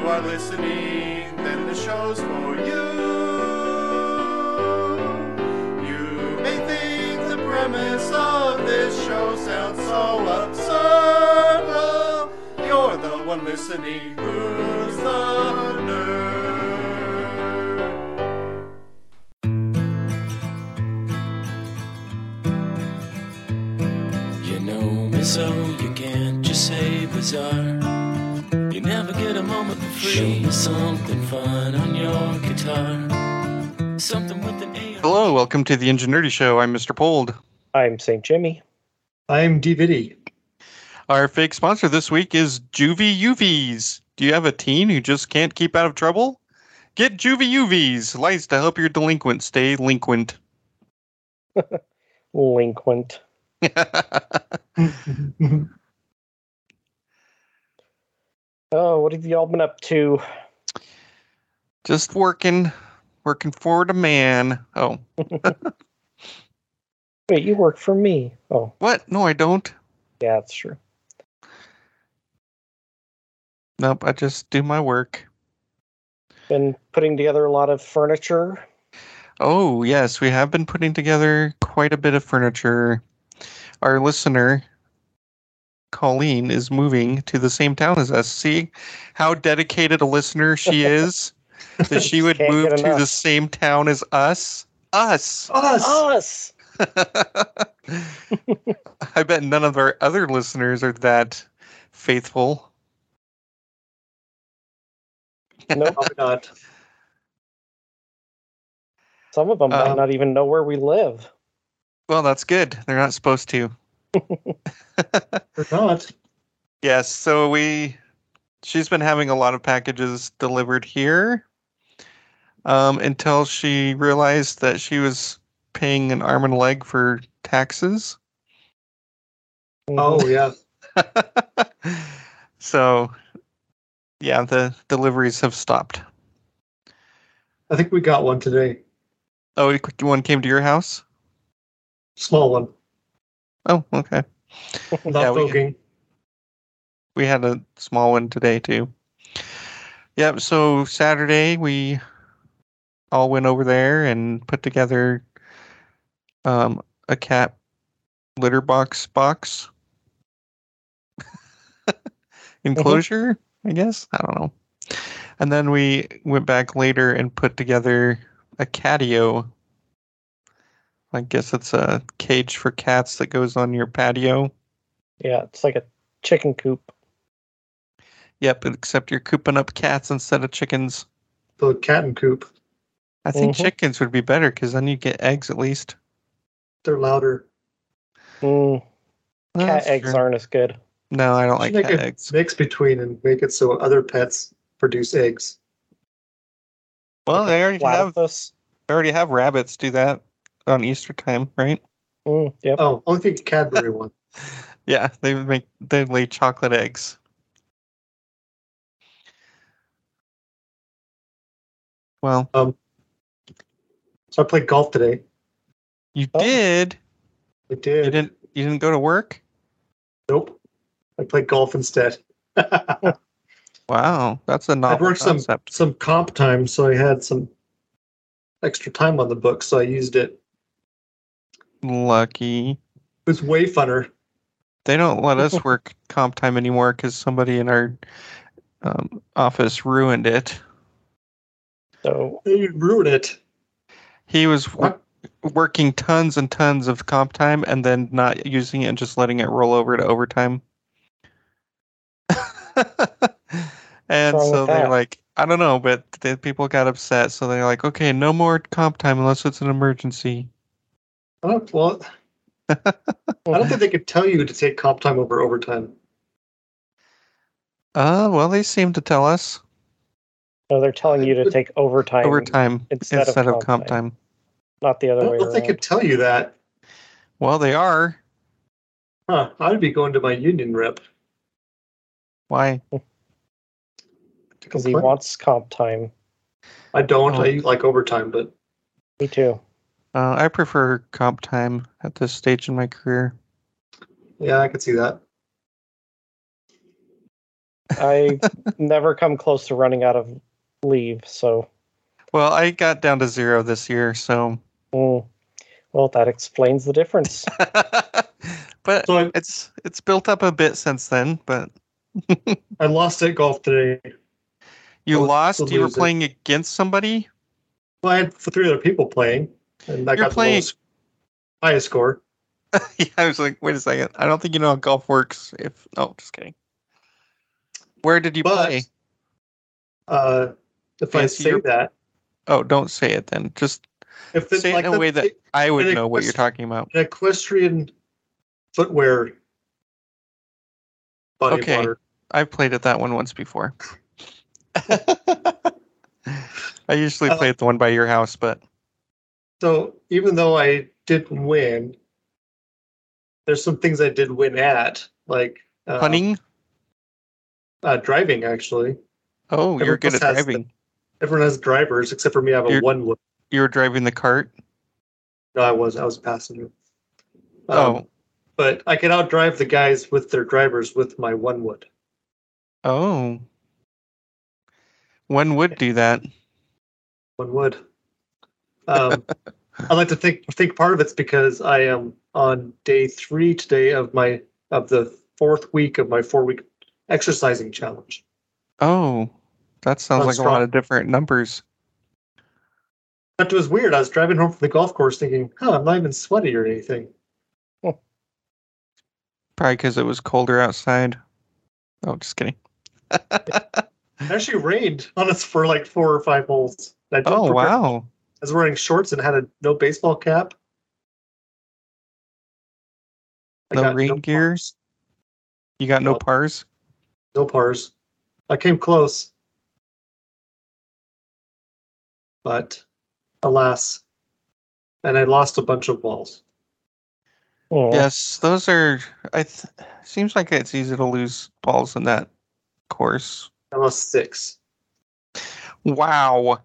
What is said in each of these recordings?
you are listening, then the show's for you. You may think the premise of this show sounds so absurd. Well, you're the one listening who's the nerd. You know me so you can't just say bizarre. You never get a moment for free. Show me something fun on your guitar. Something with an A. Hello, welcome to the Ingenuity Show. I'm Mr. Pold. I'm St. Jimmy. I'm D'Viddy. Our fake sponsor this week is Juvie UVs. Do you have a teen who just can't keep out of trouble? Get Juvie UVs, lights to help your delinquent stay linquent. Linquent. Oh, what have you all been up to? just working, working for the man. Oh, Wait, you work for me. Oh, what? No, I don't. yeah, that's true. Nope, I just do my work. Been putting together a lot of furniture. Oh, yes, we have been putting together quite a bit of furniture. Our listener, Colleen, is moving to the same town as us. See how dedicated a listener she is? that she would move to the same town as us? Us! Us. Us! I bet none of our other listeners are that faithful. Nope. Probably not. Some of them might Um, not even know where we live. Well, that's good. They're not supposed to. Or not. Yes, so we she's been having a lot of packages delivered here um, until she realized that she was paying an arm and a leg for taxes. Oh yeah. so yeah, the deliveries have stopped. I think we got one today. Oh, one came to your house? Small one. Oh, okay. Not Yeah, we- voguing. we had a small one today too. Yep. So Saturday we all went over there and put together um, a cat litter box box enclosure. I guess I don't know. And then we went back later and put together a catio. I guess it's a cage for cats that goes on your patio. Yeah, it's like a chicken coop. Yep, except you're cooping up cats instead of chickens. The cat and coop. I think Mhm. chickens would be better because then you get eggs at least. They're louder. Mm, Well, cat eggs true. aren't as good. No, I don't like Should cat make a eggs. mix between and make it so other pets produce eggs. Well, they already have Platypus. they already have rabbits do that on Easter time, right? Mm, yep. Oh, only think Cadbury one. Yeah, they make they lay chocolate eggs. Well, So I played golf today. you Oh. did. I did. You didn't. You didn't go to work. Nope. I played golf instead. Wow, that's a I'd novel worked some concept. some comp time, so I had some extra time on the book, so I used it. Lucky. It was way funner. They don't let us work comp time anymore because somebody in our um, office ruined it. So They ruined it. He was What? working tons and tons of comp time and then not using it and just letting it roll over to overtime. and so they're that? like, I don't know, but the people got upset. So they're like, okay, no more comp time unless it's an emergency. I don't, well, I don't think they could tell you to take comp time over overtime. Uh, well, they seem to tell us No, they're telling you to take overtime, overtime instead instead, of of, comp comp time. time. not the other way don't know if they could tell you that. Well, they are. Huh, I'd be going to my union rep. Why? Because he wants comp time. I don't. Oh. I like overtime, but Me too. Uh, I prefer comp time at this stage in my career. yeah, I could see that. I never come close to running out of leave, so Well, I got down to zero this year, so. mm, well, that explains the difference. but So I, it's it's built up a bit since then. But I lost at golf today. you lost. you were lose it. playing against somebody. Well, I had three other people playing, and I You're got playing- lowest, highest score. yeah, I was like, wait a second. I don't think you know how golf works. If oh, just kidding. Where did you But- play? Uh, if I say your- that, Oh, don't say it then. Just if it's say it in a way that I would know what you're talking about. an equestrian footwear body Okay. I've played at that one once before. I usually Uh, play at the one by your house, but So even though I didn't win, there's some things I did win at, like uh, punting. uh, driving. Actually, Oh, you're everyone good at has the- driving. everyone has drivers except for me. I have a You're- one wood. You were driving the cart. No, I was. I was a passenger. Um, Oh, but I can outdrive the guys with their drivers with my one wood. oh. One would do that. One wood. Um, I like to think think part of it's because I am on day three today of my of the fourth week of my four week exercising challenge. Oh, that sounds I'm like a lot of different numbers. But it was weird. I was driving home from the golf course thinking, huh, I'm not even sweaty or anything. Probably because it was colder outside. Oh, just kidding. It actually rained on us for like four or five holes. I oh, prepare- wow. I was wearing shorts and had a no baseball cap. I No got rain gears. pars. You got no Nope. pars? No pars. I came close. But alas. And I lost a bunch of balls. Mm. Yes, those are. I th- seems like it's easy to lose balls in that course. I lost six. Wow.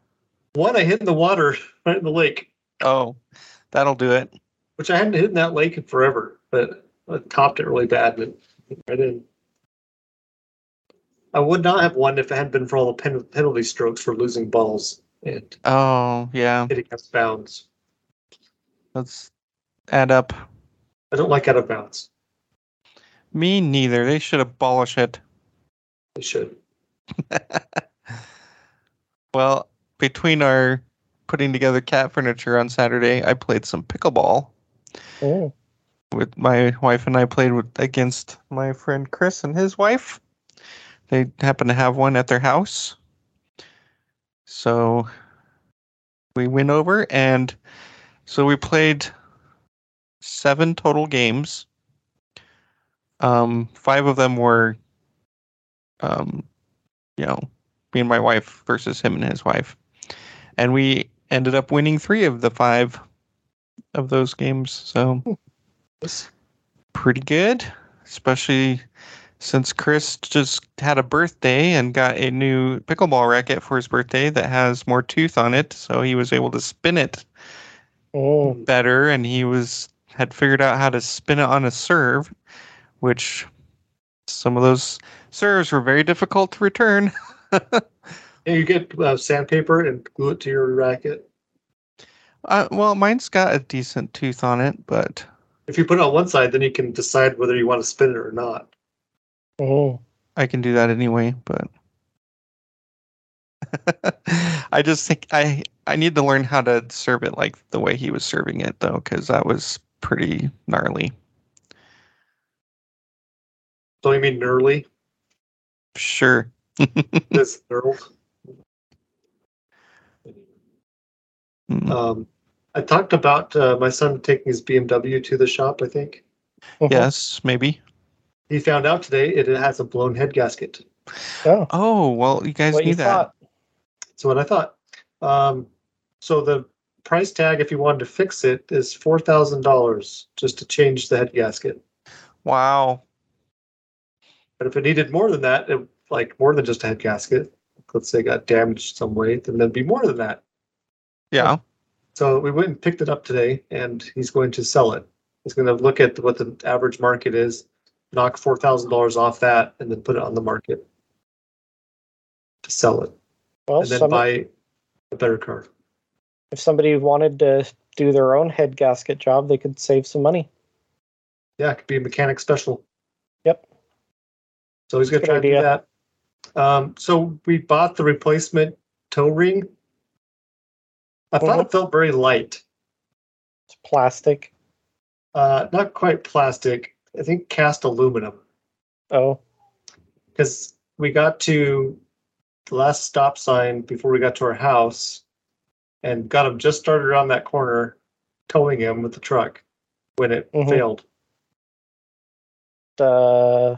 One I hit in the water right in the lake, Oh, that'll do it. which I hadn't hit in that lake in forever, but I topped it really bad hit right in. I would not have won if it hadn't been for all the pen- penalty strokes for losing balls and Oh, yeah. hitting out of bounds. Let's add up. I don't like out of bounds. Me neither. They should abolish it. They should. Well, between our putting together cat furniture on Saturday, I played some pickleball Mm. with my wife and I played with against my friend Chris and his wife. They happen to have one at their house. So we went over and so we played seven total games. Um five of them were um you know, me and my wife versus him and his wife. And we ended up winning 3 of the 5 of those games. So pretty good, especially since Chris just had a birthday and got a new pickleball racket for his birthday that has more tooth on it, so he was able to spin it Mm. better and he was had figured out how to spin it on a serve, which some of those serves were very difficult to return. And you get uh, sandpaper and glue it to your racket. Uh, well, mine's got a decent tooth on it, but If you put it on one side, then you can decide whether you want to spin it or not. Oh, I can do that anyway. But I just think I I need to learn how to serve it like the way he was serving it though, because that was pretty gnarly. Don't you mean gnarly? Sure. This knurled. Mm. Um, I talked about uh, my son taking his BMW to the shop. I think Mhm. yes, maybe. he found out today it has a blown head gasket. Oh, Oh well, you guys what knew you that. thought? That's what I thought. Um, so the price tag, if you wanted to fix it, is four thousand dollars just to change the head gasket. Wow. But if it needed more than that, it, like more than just a head gasket, let's say it got damaged some way, then there'd be more than that. Yeah. So we went and picked it up today, and he's going to sell it. He's going to look at what the average market is, knock four thousand dollars off that, and then put it on the market to sell it, Well, and then some, buy a better car. if somebody wanted to do their own head gasket job, they could save some money. Yeah, it could be a mechanic special. Yep. So he's going to Good try to do that. Um, so we bought the replacement toe ring. I thought it felt very light. It's plastic. Uh, not quite plastic. I think cast aluminum. Oh, because we got to the last stop sign before we got to our house and got him just started around that corner towing him with the truck when it Mhm. failed uh,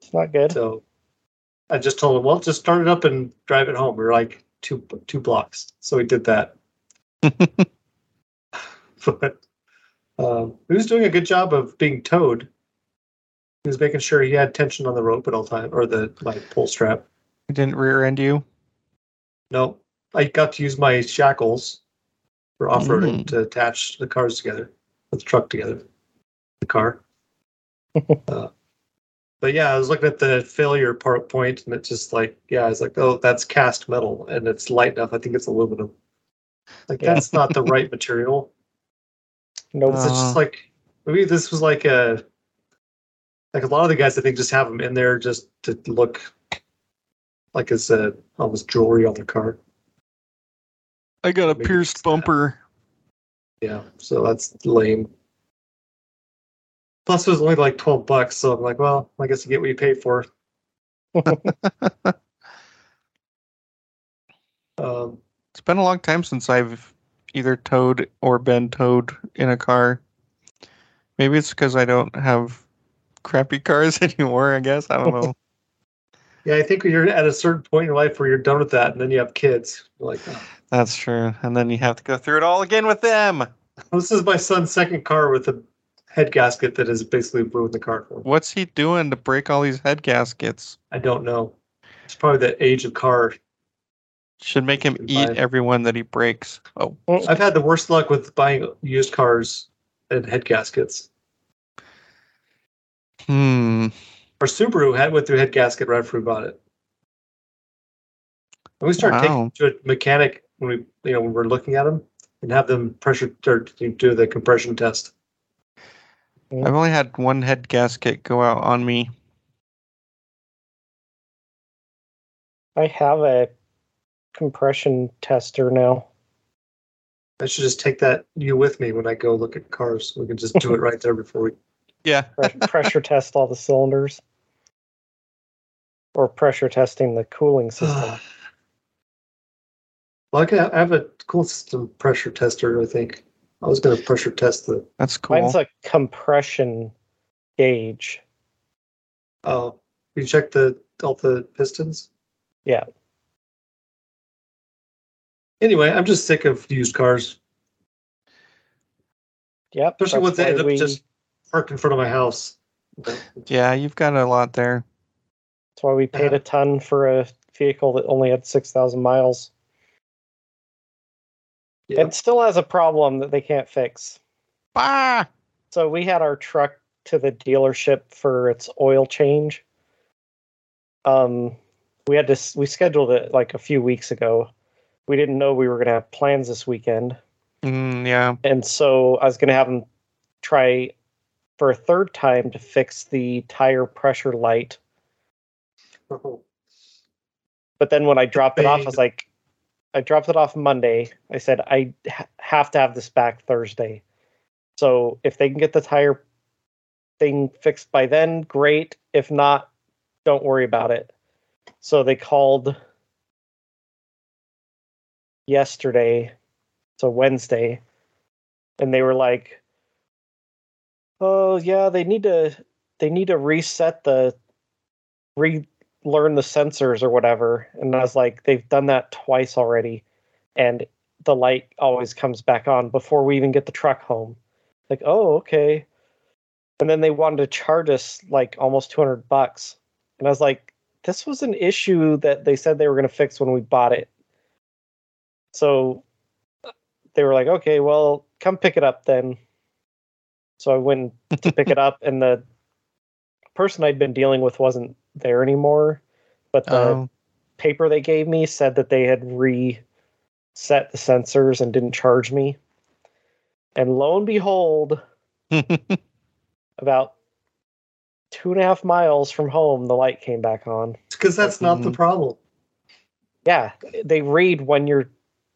it's not good. so i just told him well just start it up and drive it home we are like two two blocks so we did that but um, he was doing a good job of being towed he was making sure he had tension on the rope at all time or the like pull strap It didn't rear end you. No, I got to use my shackles for off-roading Mm. to attach the cars together, the truck together, the car. uh, but yeah, I was looking at the failure part point, and it's just like, yeah, I was like, oh, that's cast metal, and it's light enough. I think it's aluminum. Like Yeah. that's not the right material. Nope. It's Uh. just like maybe this was like a like a lot of the guys I think just have them in there just to look like it's a almost jewelry on the car. I got a Maybe pierced it's that. bumper. Yeah, so that's lame. Plus, it was only like twelve bucks, so I'm like, well, I guess you get what you pay for. um, It's been a long time since I've either towed or been towed in a car. Maybe it's because I don't have crappy cars anymore. I guess I don't know. yeah, I think you're at a certain point in life where you're done with that, and then you have kids. You're like, oh, That's true. And then you have to go through it all again with them. this is my son's second car with a head gasket that has basically ruined the car for him. What's he doing to break all these head gaskets? I don't know. It's probably the age of car. Should make him eat buy- everyone that he breaks. Oh, I've had the worst luck with buying used cars and head gaskets. hmm. Our Subaru had went through head gasket right after we bought it. And we started taking Wow. it to a mechanic when we, you know, when we're looking at them and have them pressure or do the compression test. I've only had one head gasket go out on me. I have a compression tester now. I should just take that you with me when I go look at cars. We can just do it right there before we. Yeah. Pressure test all the cylinders. Or pressure testing the cooling system. well, I, I have a cool system pressure tester. I think I was going to pressure test the. That's cool. Mine's a compression gauge. Oh, you check the all the pistons. Yeah. Anyway, I'm just sick of used cars, Yep. especially ones that's that end up we- just parked in front of my house. yeah, you've got a lot there. That's why we paid Uh, a ton for a vehicle that only had 6,000 miles. Yeah. It still has a problem that they can't fix. Ah! So we had our truck to the dealership for its oil change. Um, we had to we scheduled it like a few weeks ago. We didn't know we were going to have plans this weekend, Mm, yeah. and so I was going to have them try for a third time to fix the tire pressure light. But But then when I dropped it off, I was like, I dropped it off Monday. I said I ha- have to have this back Thursday. So if they can get the tire thing fixed by then, great. If not, don't worry about it. So they called yesterday, so Wednesday, and they were like, "Oh yeah, they need to they need to reset the relearn the sensors or whatever." And I was like, "They've done that twice already, and the light always comes back on before we even get the truck home." Like, "Oh, okay." And then they wanted to charge us like almost 200 bucks. And I was like, this was an issue that they said they were going to fix when we bought it. So they were like, okay, well, come pick it up then. So I went to pick it up, and the person I'd been dealing with wasn't there anymore. But the Oh, paper they gave me said that they had reset the sensors and didn't charge me. And lo and behold, about two and a half miles from home, the light came back on. Because that's not the Mhm. problem. Yeah, they read when you're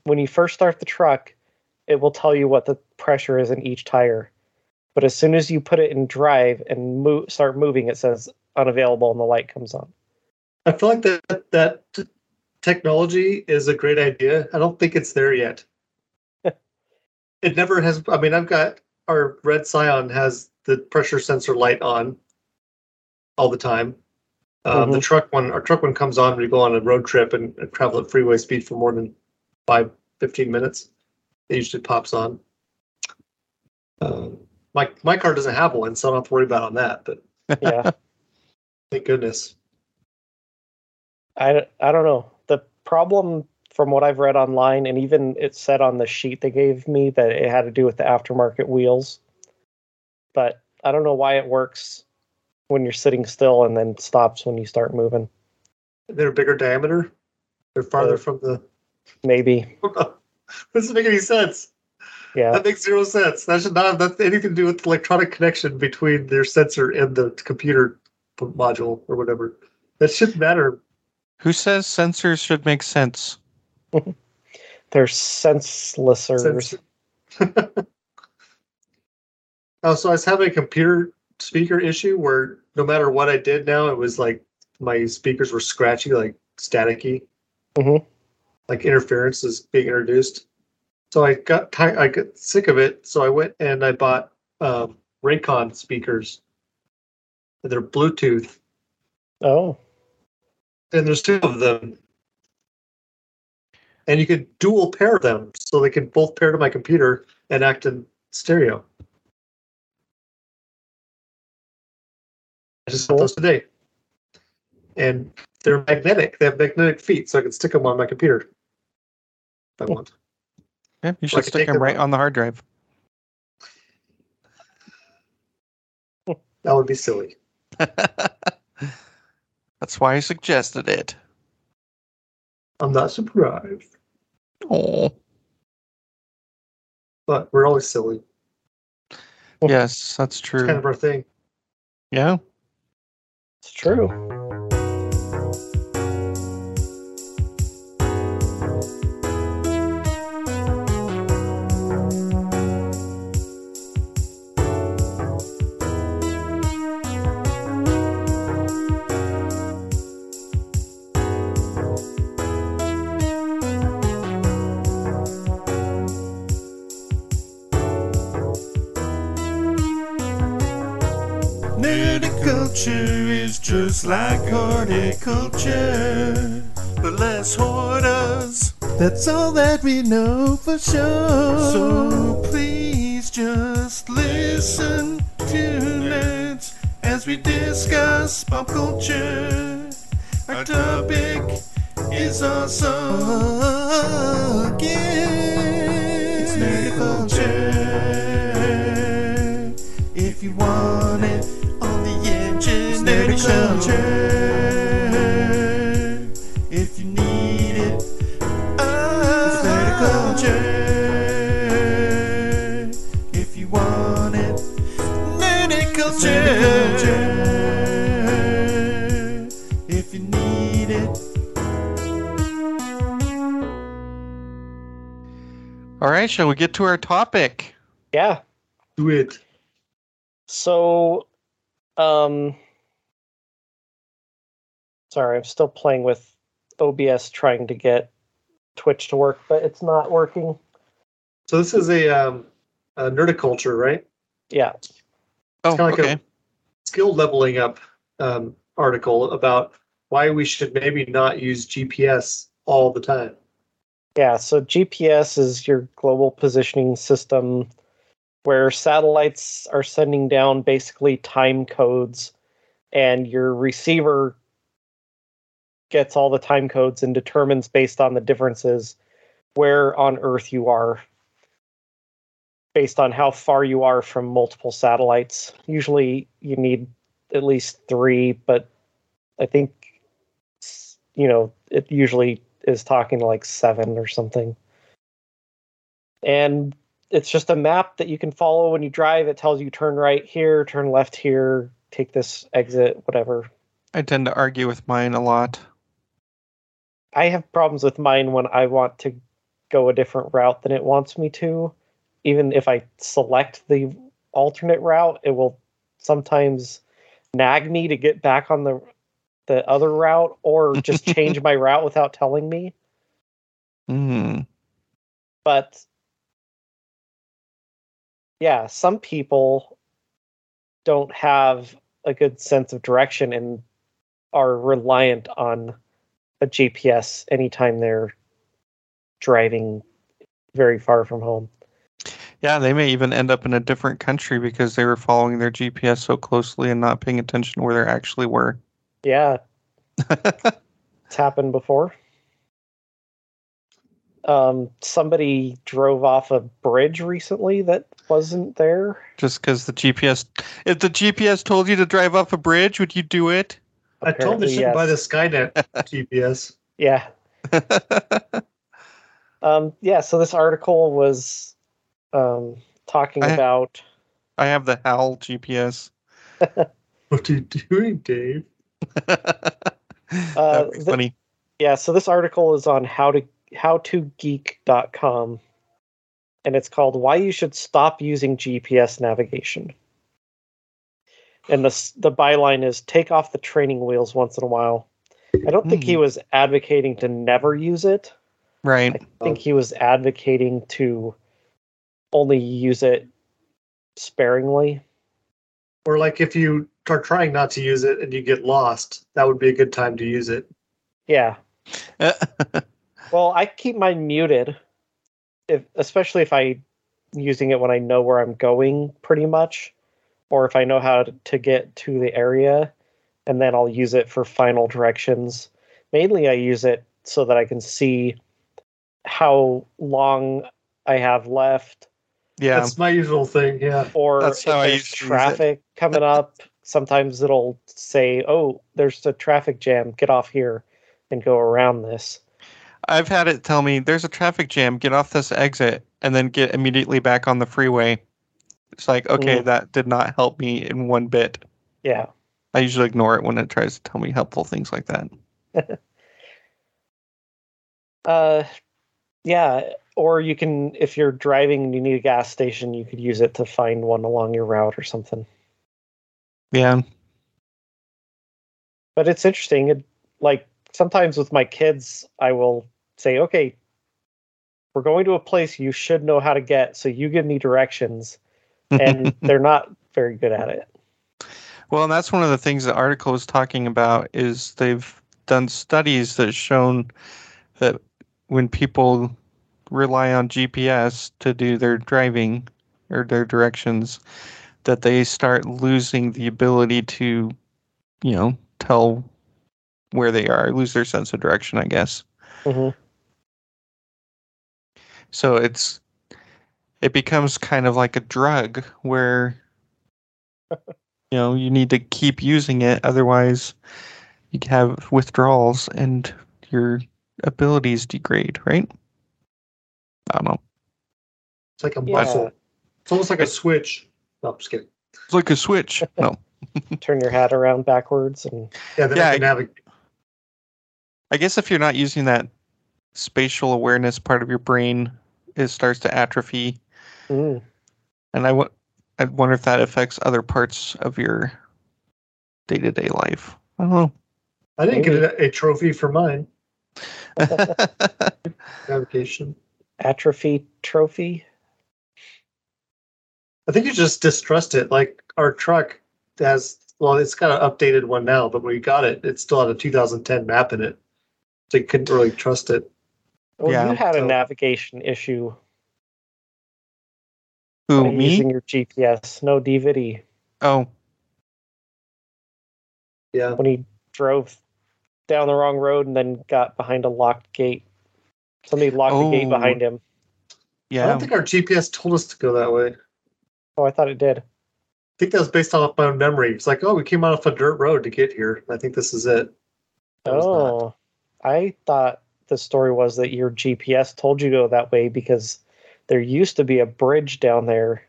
when you first start the truck, it will tell you what the pressure is in each tire. But as soon as you put it in drive and move, start moving, it says unavailable and the light comes on. I feel like that that technology is a great idea. I don't think it's there yet. it never has. I mean, I've got our red Scion has the pressure sensor light on all the time. Um, The Mhm. truck one, our truck one comes on when we go on a road trip and, and travel at freeway speed for more than five, 15 minutes. It usually pops on. Um, my my car doesn't have one, so I don't have to worry about on that. But Yeah. thank goodness. I, I don't know. The problem from what I've read online, and even it said on the sheet they gave me that it had to do with the aftermarket wheels. But I don't know why it works when you're sitting still and then stops when you start moving. They're bigger diameter. They're farther Uh, from the. Maybe. doesn't make any sense. Yeah. That makes zero sense. That should not have anything to do with the electronic connection between their sensor and the computer module or whatever. That shouldn't matter. Who says sensors should make sense? They're senselessors. Sensor. oh, so I was having a computer speaker issue where no matter what I did now, it was like my speakers were scratchy, like staticky. Mhm. Like interference is being introduced. So I got ti I got sick of it. So I went and I bought um, Raycon speakers. They're Bluetooth, Oh. and there's two of them. And you could dual pair them, so they can both pair to my computer and act in stereo. I just got Cool. those today. And they're magnetic. They have magnetic feet, so I can stick them on my computer if I want. Yeah, you should could stick take them them right on the hard drive. That would be silly. That's why I suggested it. I'm not surprised, Oh, but we're always silly. yes, that's It's true. kind of our thing. Yeah. It's true. Horticulture, but less hoarders. That's all that we know for sure. So please just listen to nerds as we discuss pop culture. Our topic is awesome. again. It's nerdiculture. If you want it on the edges, nerdiculture. If you culture. If you want it, nerdy culture. If you need it. All right, shall we get to our topic? Yeah. Do it. So, um, sorry, I'm still playing with OBS trying to get Twitch to work, but it's not working. So this is a, um, a nerdiculture, right? Yeah. Oh, kinda like a- okay. Skill leveling up um, article about why we should maybe not use GPS all the time. Yeah, so GPS is your global positioning system where satellites are sending down basically time codes and your receiver gets all the time codes and determines based on the differences where on Earth you are based on how far you are from multiple satellites. Usually you need at least 3, but I think you know, it usually is talking like 7 or something. And it's just a map that you can follow when you drive. It tells you turn right here, turn left here, take this exit, whatever. I tend to argue with mine a lot. I have problems with mine when I want to go a different route than it wants me to. Even if I select the alternate route, it will sometimes nag me to get back on the the other route or just change my route without telling me. Hmm. But yeah, some people don't have a good sense of direction and are reliant on a GPS anytime they're driving very far from home. Yeah, they may even end up in a different country because they were following their GPS so closely and not paying attention where they actually were. Yeah, it's happened before. Um, somebody drove off a bridge recently that wasn't there. Just because the GPS, if the GPS told you to drive off a bridge, would you do it? I told them they Apparently, shouldn't buy the. Skynet GPS. Yeah, um, yeah. So this article was um, talking I- about I have the HAL GPS. What are you doing, Dave? That'd be the- funny. Yeah, so this article is on how to howtogeek.com and it's called Why You Should Stop Using GPS Navigation. And the the byline is take off the training wheels once in a while. I don't think he Hmm. was advocating to never use it. Right. I think he was advocating to only use it sparingly. Or like if you are trying not to use it and you get lost, that would be a good time to use it. Yeah. Well, I keep mine muted, if especially if I using it when I know where I'm going pretty much, or if I know how to, to get to the area, and then I'll use it for final directions. Mainly, I use it so that I can see how long I have left, yeah. That's my usual thing. Yeah. or That's if how I there's used use it. traffic coming up. Sometimes it'll say, "Oh, there's a traffic jam. Get off here and go around this." I've had it tell me there's a traffic jam, get off this exit, and then get immediately back on the freeway. It's like, okay, Mm. that did not help me in one bit. Yeah. I usually ignore it when it tries to tell me helpful things like that. Uh, yeah. Or you can, if you're driving and you need a gas station, you could use it to find one along your route or something. Yeah. But it's interesting. It, like sometimes with my kids, I will say, "Okay, we're going to a place you should know how to get, so you give me directions," and they're not very good at it. Well, and that's one of the things the article is talking about is they've done studies that shown that when people rely on GPS to do their driving or their directions, that they start losing the ability to, you know, tell where they are, lose their sense of direction, I guess. Mhm. So it's it becomes kind of like a drug where you know you need to keep using it otherwise you have withdrawals and your abilities degrade right i don't know It's like a Yeah. It's almost like a switch. No, I'm just kidding. it's like a switch no Turn your hat around backwards, and Yeah, then Yeah, I can I- navigate. i guess if you're not using that spatial awareness part of your brain it starts to atrophy, Mm. and I wa- I wonder if that affects other parts of your day to day life. I don't know. I didn't Maybe. get a, a trophy for mine navigation. Atrophy trophy. I think you just distrust it. Like our truck has, well, it's got an updated one now, but when we got it, it still had a 2010 map in it. So you couldn't really trust it. Well, Yeah, you had a navigation issue Who by me? using your GPS. No D'Viddy Oh, Yeah. when he drove down the wrong road and then got behind a locked gate. Somebody locked the gate Oh. behind him. Yeah. I don't think our GPS told us to go that way. Oh, I thought it did. I think that was based off my own memory. It's like, oh, we came off a dirt road to get here. I think this is it. That. Oh, I thought the story was that your GPS told you to go that way because there used to be a bridge down there.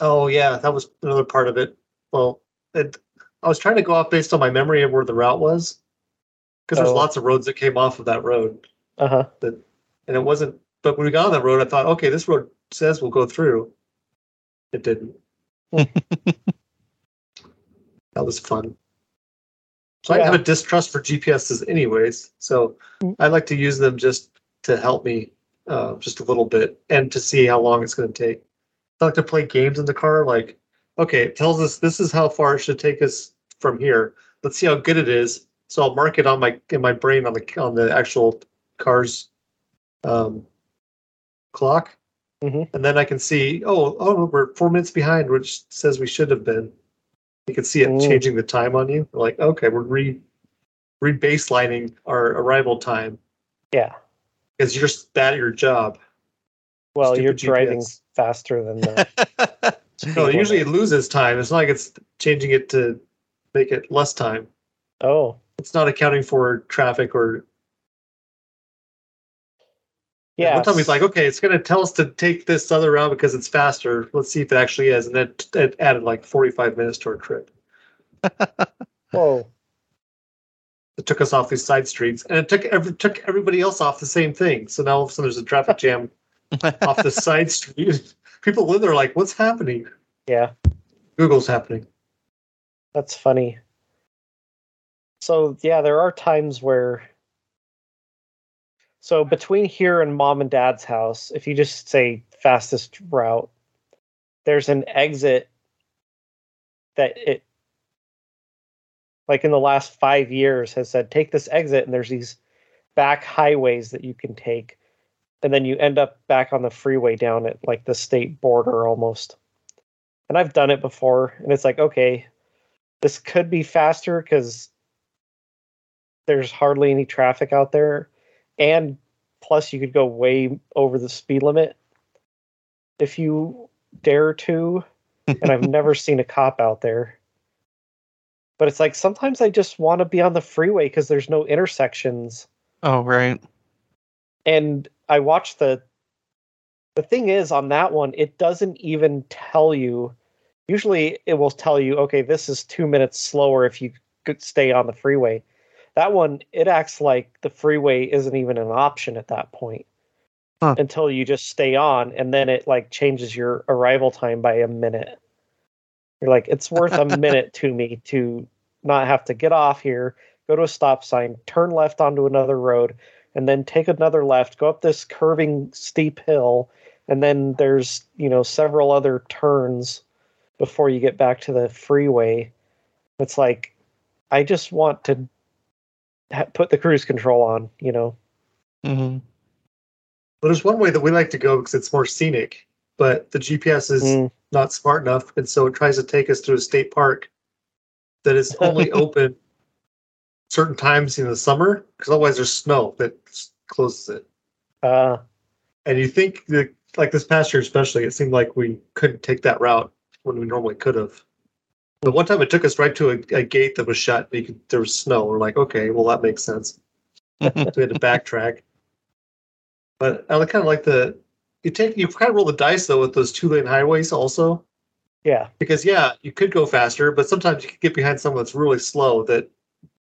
Oh, yeah, that was another part of it. Well, it, I was trying to go off based on my memory of where the route was. Because there's Oh. lots of roads that came off of that road. Uh huh. and it wasn't. But when we got on that road, I thought, okay, this road says we'll go through. It didn't. that was fun. So I have a distrust for GPSs, anyways. So Mm. I like to use them just to help me, uh, just a little bit, and to see how long it's going to take. I like to play games in the car. Like, okay, it tells us this is how far it should take us from here. Let's see how good it is. So I'll mark it on my in my brain on the on the actual car's um, clock, Mhm. and then I can see. Oh, oh, we're four minutes behind, which says we should have been. You can see it Mm. changing the time on you. Like, okay, we're re re-baselining our arrival time Yeah. Because you're bad at your job. Well, Stupid you're driving GPS. faster than the. speed No, usually it loses time. It's not like it's changing it to make it less time. Oh, It's not accounting for traffic or yeah. One time he's like, okay, it's going to tell us to take this other route because it's faster. Let's see if it actually is. And then it, it added like 45 minutes to our trip. Whoa. It took us off these side streets and it took every, took everybody else off the same thing. So now all of a sudden there's a traffic jam off the side street. People live there like, what's happening? Yeah. Google's happening. That's funny. So yeah, there are times where so between here and mom and dad's house, if you just say fastest route, there's an exit that it like in the last 5 years has said take this exit and there's these back highways that you can take. And then you end up back on the freeway down at like the state border almost. And I've done it before and it's like okay, this could be faster because there's hardly any traffic out there. And plus you could go way over the speed limit. If you dare to and i've never seen a cop out there but it's like sometimes i just want to be on the freeway because there's no intersections oh, right. and i watched the the thing is on that one it doesn't even tell you usually it will tell you okay this is two minutes slower if you could stay on the freeway that one it acts like the freeway isn't even an option at that point Huh. until you just stay on and then it like changes your arrival time by a minute you're like it's worth a minute to me to not have to get off here go to a stop sign turn left onto another road and then take another left, go up this curving steep hill, and then there's, you know, several other turns before you get back to the freeway. It's like I just want to ha- put the cruise control on, you know. hmm But there's one way that we like to go because it's more scenic, but the GPS is Mm, not smart enough. And so it tries to take us to a state park that is only open certain times in the summer because otherwise there's snow that closes it. uh, And you think that, like this past year, especially, it seemed like we couldn't take that route when we normally could have. But one time it took us right to a, a gate that was shut. You could, there was snow. We're like, okay, well that makes sense. So we had to backtrack. But I kind of like the you take you kind of roll the dice though with those two lane highways also yeah, because yeah you could go faster, but sometimes you could get behind someone that's really slow that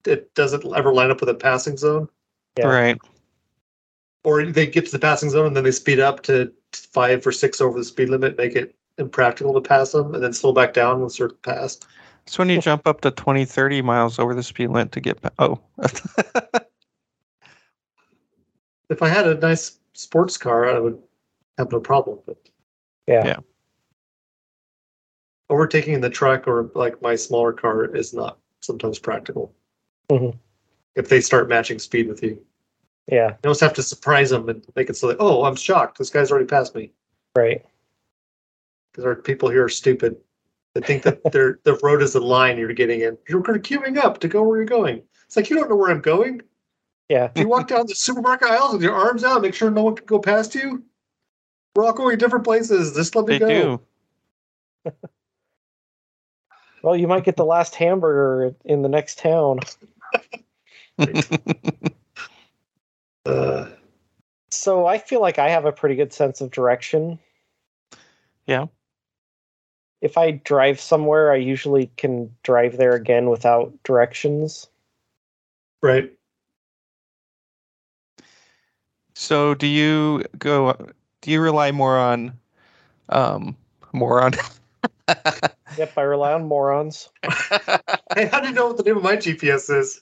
it doesn't ever line up with a passing zone Yeah. Right. or they get to the passing zone and then they speed up to five or six over the speed limit, make it impractical to pass them, and then slow back down once they're passed. It's when you jump up to 20, 30 miles over the speed limit to get. Pa- oh, If I had a nice sports car, I would have no problem. But Yeah. Yeah. overtaking the truck or like my smaller car is not sometimes practical. Mhm. If they start matching speed with you, Yeah. you almost have to surprise them and make it so that oh, I'm shocked. This guy's already passed me. Right. Because our people here are stupid. They think that their the road is the line you're getting in. You're going to queuing up to go where you're going. It's like you don't know where I'm going. Yeah. If you walk down the supermarket aisles with your arms out, make sure no one can go past you. We're all going different places. Just let me they go. do. Well, you might get the last hamburger in the next town. Uh, So I feel like I have a pretty good sense of direction. Yeah. If I drive somewhere, I usually can drive there again without directions. right. So, do you go? Do you rely more on, um, more on? Yep, I rely on morons. Hey, how do you know what the name of my GPS is?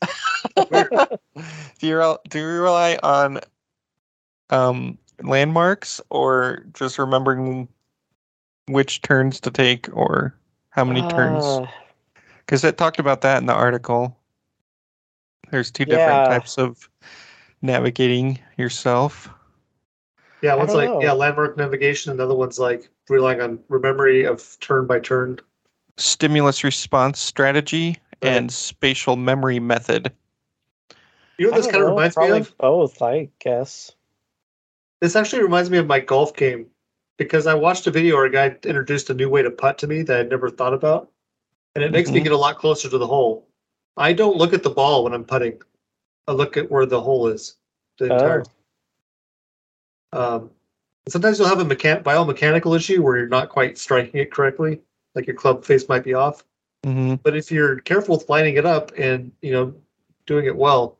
do you rel- do you rely on, um, landmarks or just remembering which turns to take or how many turns? Ah, Because it talked about that in the article. There's two different Yeah. types of navigating yourself. Yeah, one's like know. yeah, landmark navigation, Another one's like relying on memory of turn by turn. Stimulus response strategy and spatial memory method. You know what this don't kind of reminds probably me of? both, I guess. This actually reminds me of my golf game because I watched a video where a guy introduced a new way to putt to me that I'd never thought about, and it makes me Mhm. get a lot closer to the hole. I don't look at the ball when I'm putting. I look at where the hole is. The entire. Um, sometimes you'll have a mechan- biomechanical issue where you're not quite striking it correctly, like your club face might be off. hmm But if you're careful with lining it up and you know doing it well,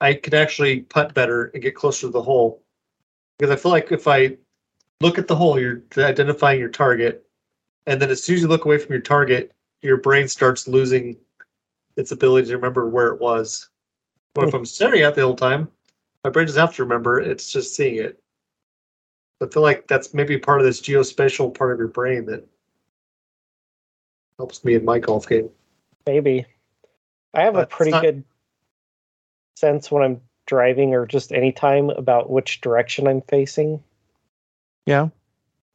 I can actually putt better and get closer to the hole. Because I feel like if I look at the hole, you're identifying your target, and then as soon as you look away from your target, your brain starts losing its ability to remember where it was. But if I'm staring at the whole time, my brain doesn't have to remember; it's just seeing it. I feel like that's maybe part of this geospatial part of your brain that helps me in my golf game. Maybe. I have But a pretty not- good sense when I'm driving or just any time about which direction I'm facing. Yeah.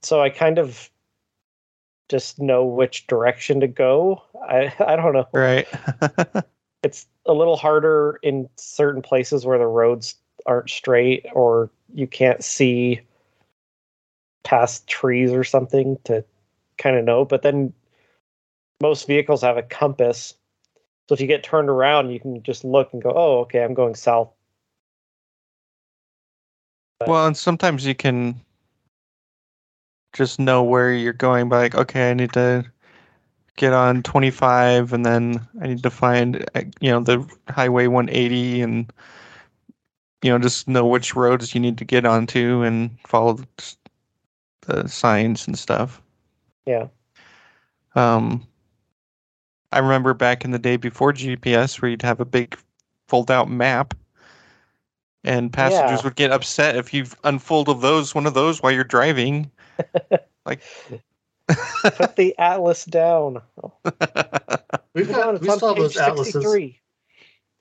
So I kind of just know which direction to go. I I don't know. Right. It's a little harder in certain places where the roads aren't straight or you can't see past trees or something to kind of know. But then most vehicles have a compass. So if you get turned around, you can just look and go, oh, okay, I'm going south. well, and sometimes you can just know where you're going by like, okay, I need to get on 25 and then I need to find, uh, you know, the highway 180 and, you know, just know which roads you need to get onto and follow the, the signs and stuff. Yeah. Um, I remember back in the day before GPS where you'd have a big fold out map and passengers Yeah. would get upset if you unfolded those one of those while you're driving. like Put the atlas down. We've got we on still have page those atlases.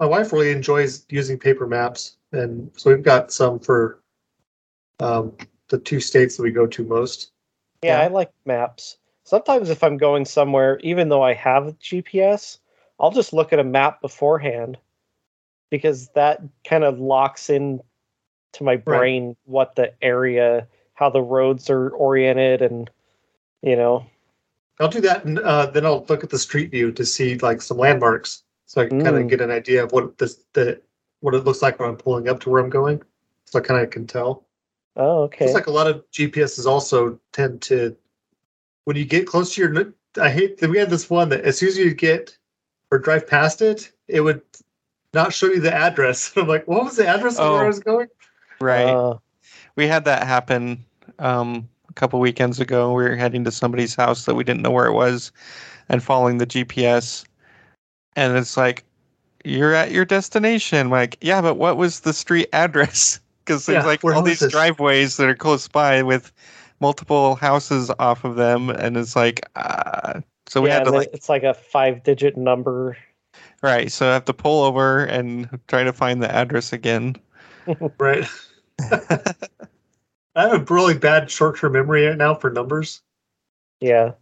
63. My wife really enjoys using paper maps, and so we've got some for um, the two states that we go to most. Yeah, Yeah. I like maps. Sometimes if I'm going somewhere, even though I have GPS, I'll just look at a map beforehand because that kind of locks in to my brain what the area, how the roads are oriented, and you know, I'll do that, and uh, then I'll look at the street view to see like some landmarks, so I can kind of Mm. get an idea of what this the what it looks like when I'm pulling up to where I'm going. So I kind of can tell. oh okay, It's like a lot of GPSs also tend to, when you get close to your, I hate that we had this one that as soon as you get or drive past it, it would not show you the address. I'm like, what was the address of where I Oh. was going? right. Uh, we had that happen um, a couple weekends ago. We were heading to somebody's house that we didn't know where it was, and following the GPS, and it's like, "You're at your destination." Like, yeah, but what was the street address? Because there's Yeah, like all these this? driveways that are close by with multiple houses off of them, and it's like, uh, so we yeah, had to like it's like a five-digit number. Right, so I have to pull over and try to find the address again. Right. I have a really bad short-term memory right now for numbers. Yeah,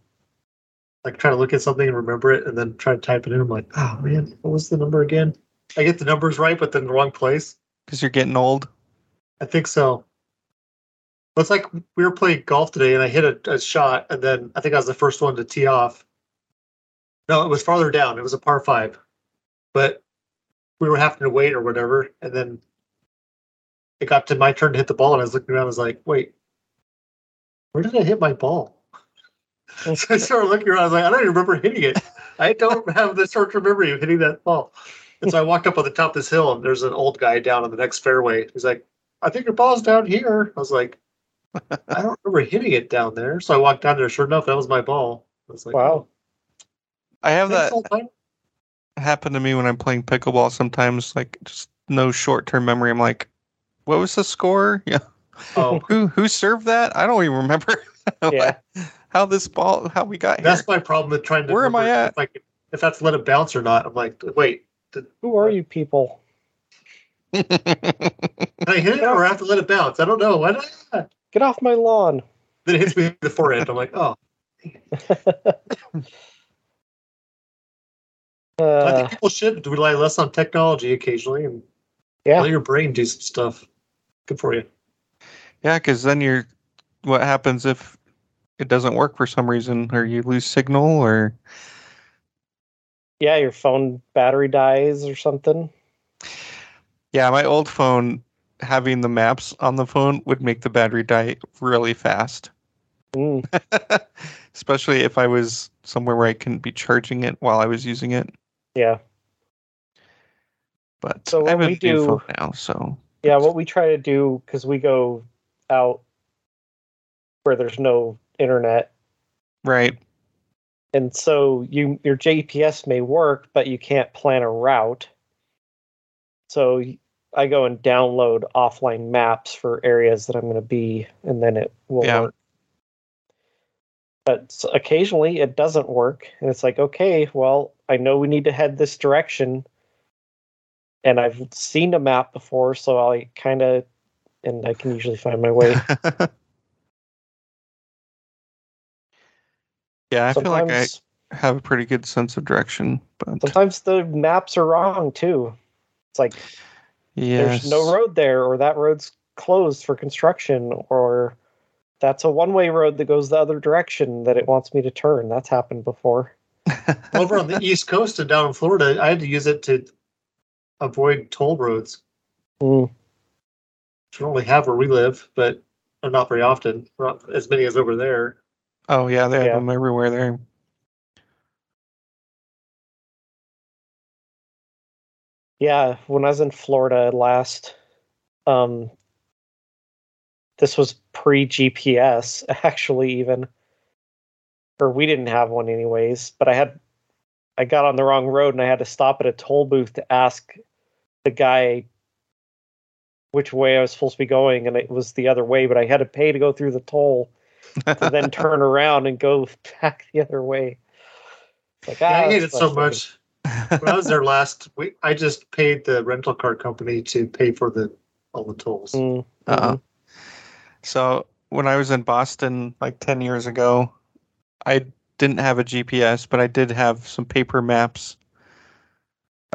Like trying to look at something and remember it, and then try to type it in. I'm like, oh man, what was the number again? I get the numbers right, but then the wrong place. Because you're getting old. I think so. But It's like we were playing golf today, and I hit a, a shot, and then I think I was the first one to tee off. No, it was farther down. It was a par five, but we were having to wait or whatever, and then it got to my turn to hit the ball, and I was looking around. I was like, "Wait, where did I hit my ball?" so I started looking around. I was like, "I don't even remember hitting it. I don't have the short-term memory of hitting that ball." And so I walked up on the top of this hill, and there's an old guy down on the next fairway. He's like, I think your ball's down here. I was like, I don't remember hitting it down there. So I walked down there. Sure enough, that was my ball. I was like, Wow. I have that old happen to me when I'm playing pickleball sometimes, like just no short term memory. I'm like, what was the score? Yeah. Oh, Who who served that? I don't even remember Yeah. How this ball how we got here. that's my problem with trying to. Where am I at? If, I could, if that's let it bounce or not, I'm like, wait, Who are you people? can I hit it or I have to let it bounce? I don't know. Why not? Then Get off my lawn. Then it hits me in the forehead. I'm like, oh, I Uh, think people should rely less on technology occasionally and yeah. let your brain do some stuff. Good for you. yeah, because then you're what happens if it doesn't work for some reason or you lose signal or Yeah, your phone battery dies or something. yeah, my old phone having the maps on the phone would make the battery die really fast. Mm. Especially if I was somewhere where I couldn't be charging it while I was using it. Yeah. But So I have what a we new do- phone now, so Yeah, what we try to do because we go out where there's no internet, right. and so you your GPS may work, but you can't plan a route. So I go and download offline maps for areas that I'm going to be, and then it will Yeah. work. But occasionally it doesn't work, and it's like, okay, well, I know we need to head this direction, and I've seen a map before, so I kind of, and I can usually find my way. yeah, I feel like I have a pretty good sense of direction, but sometimes the maps are wrong too. It's like yes. there's no road there, or that road's closed for construction, or that's a one-way road that goes the other direction that it wants me to turn. That's happened before. Over on the East Coast and down in Florida, I had to use it to avoid toll roads. Mm. which we don't really have where we live, but uh, not very often. Not as many as over there. Oh yeah, they have Yeah. them everywhere there. Yeah, when I was in Florida last, um, this was pre GPS, actually, even, or we didn't have one anyways. But I had, I got on the wrong road and I had to stop at a toll booth to ask the guy which way I was supposed to be going, and it was the other way. But I had to pay to go through the toll to then turn around and go back the other way. Like, Yeah, ah, I hate it so much. When I was there last week, I just paid the rental car company to pay for the all the tolls. Mm, Uh, mhm. so when I was in Boston like ten years ago, I didn't have a GPS, but I did have some paper maps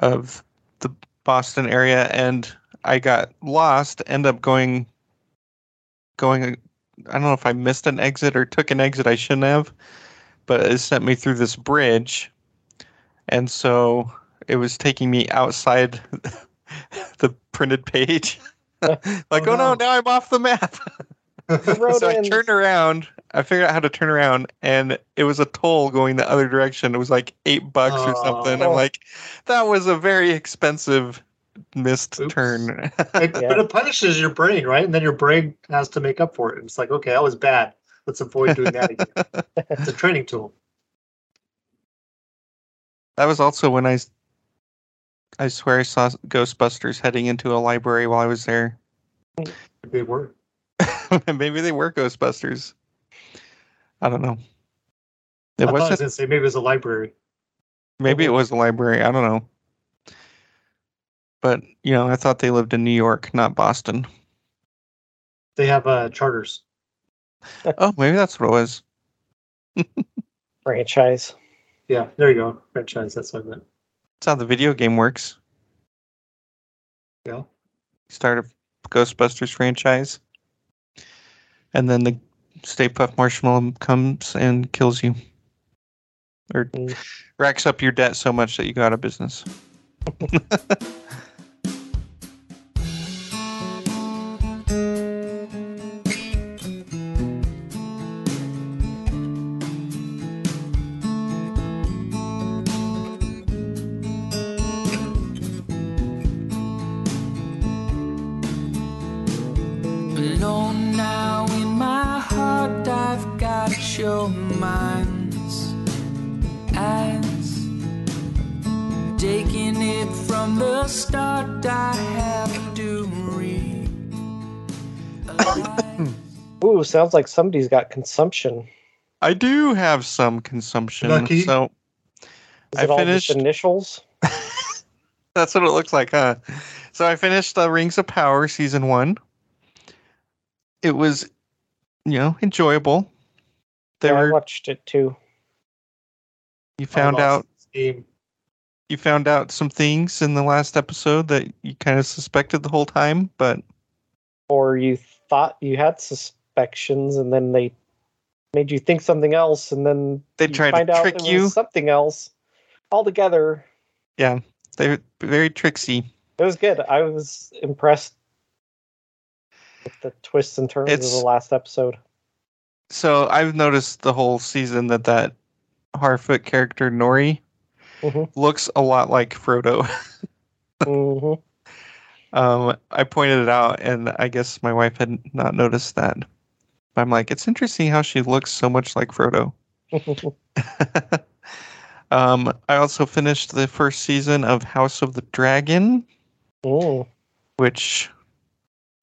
of the Boston area, and I got lost. End up going, going. I don't know if I missed an exit or took an exit I shouldn't have, but it sent me through this bridge, and so it was taking me outside the printed page. like, Oh, oh, no, no. now I'm off the map. so I turned around. I figured out how to turn around, and it was a toll going the other direction. It was like eight bucks or something. Aw. I'm like, that was a very expensive missed Oops. turn. It, Yeah. But it punishes your brain, right? And then your brain has to make up for it. And it's like, okay, that was bad. Let's avoid doing that again. it's a training tool. that was also when I, I swear I saw Ghostbusters heading into a library while I was there. They were. Maybe they were Ghostbusters. I don't know. It I thought I was wasn't. going to say maybe it was a library. Maybe it was a library. I don't know. But you know, I thought they lived in New York, not Boston. They have uh, charters. Oh, maybe that's what it was. Franchise. Yeah, there you go. Franchise. That's what I meant. That's how the video game works. Yeah. Start a Ghostbusters franchise, and then the Stay Puft Marshmallow comes and kills you, or Mm. racks up your debt so much that you go out of business. sounds like somebody's got consumption. I do have some consumption, Lucky. so Is I it all finished- just initials? that's what it looks like, huh? So I finished uh, Rings of Power season one. It was, you know, enjoyable. There Yeah, I watched it too. you found out Steam. you found out some things in the last episode that you kind of suspected the whole time, but Or you thought you had suspicions and then they made you think something else and then They tried to find out trick it you. something else altogether. Yeah, they're very tricksy. It was good. I was impressed with the twists and turns of the last episode. So I've noticed the whole season that that Harfoot character Nori Mhm. looks a lot like Frodo. hmm Um, I pointed it out, and I guess my wife had not noticed that. But I'm like, it's interesting how she looks so much like Frodo. um, I also finished the first season of House of the Dragon, mm. which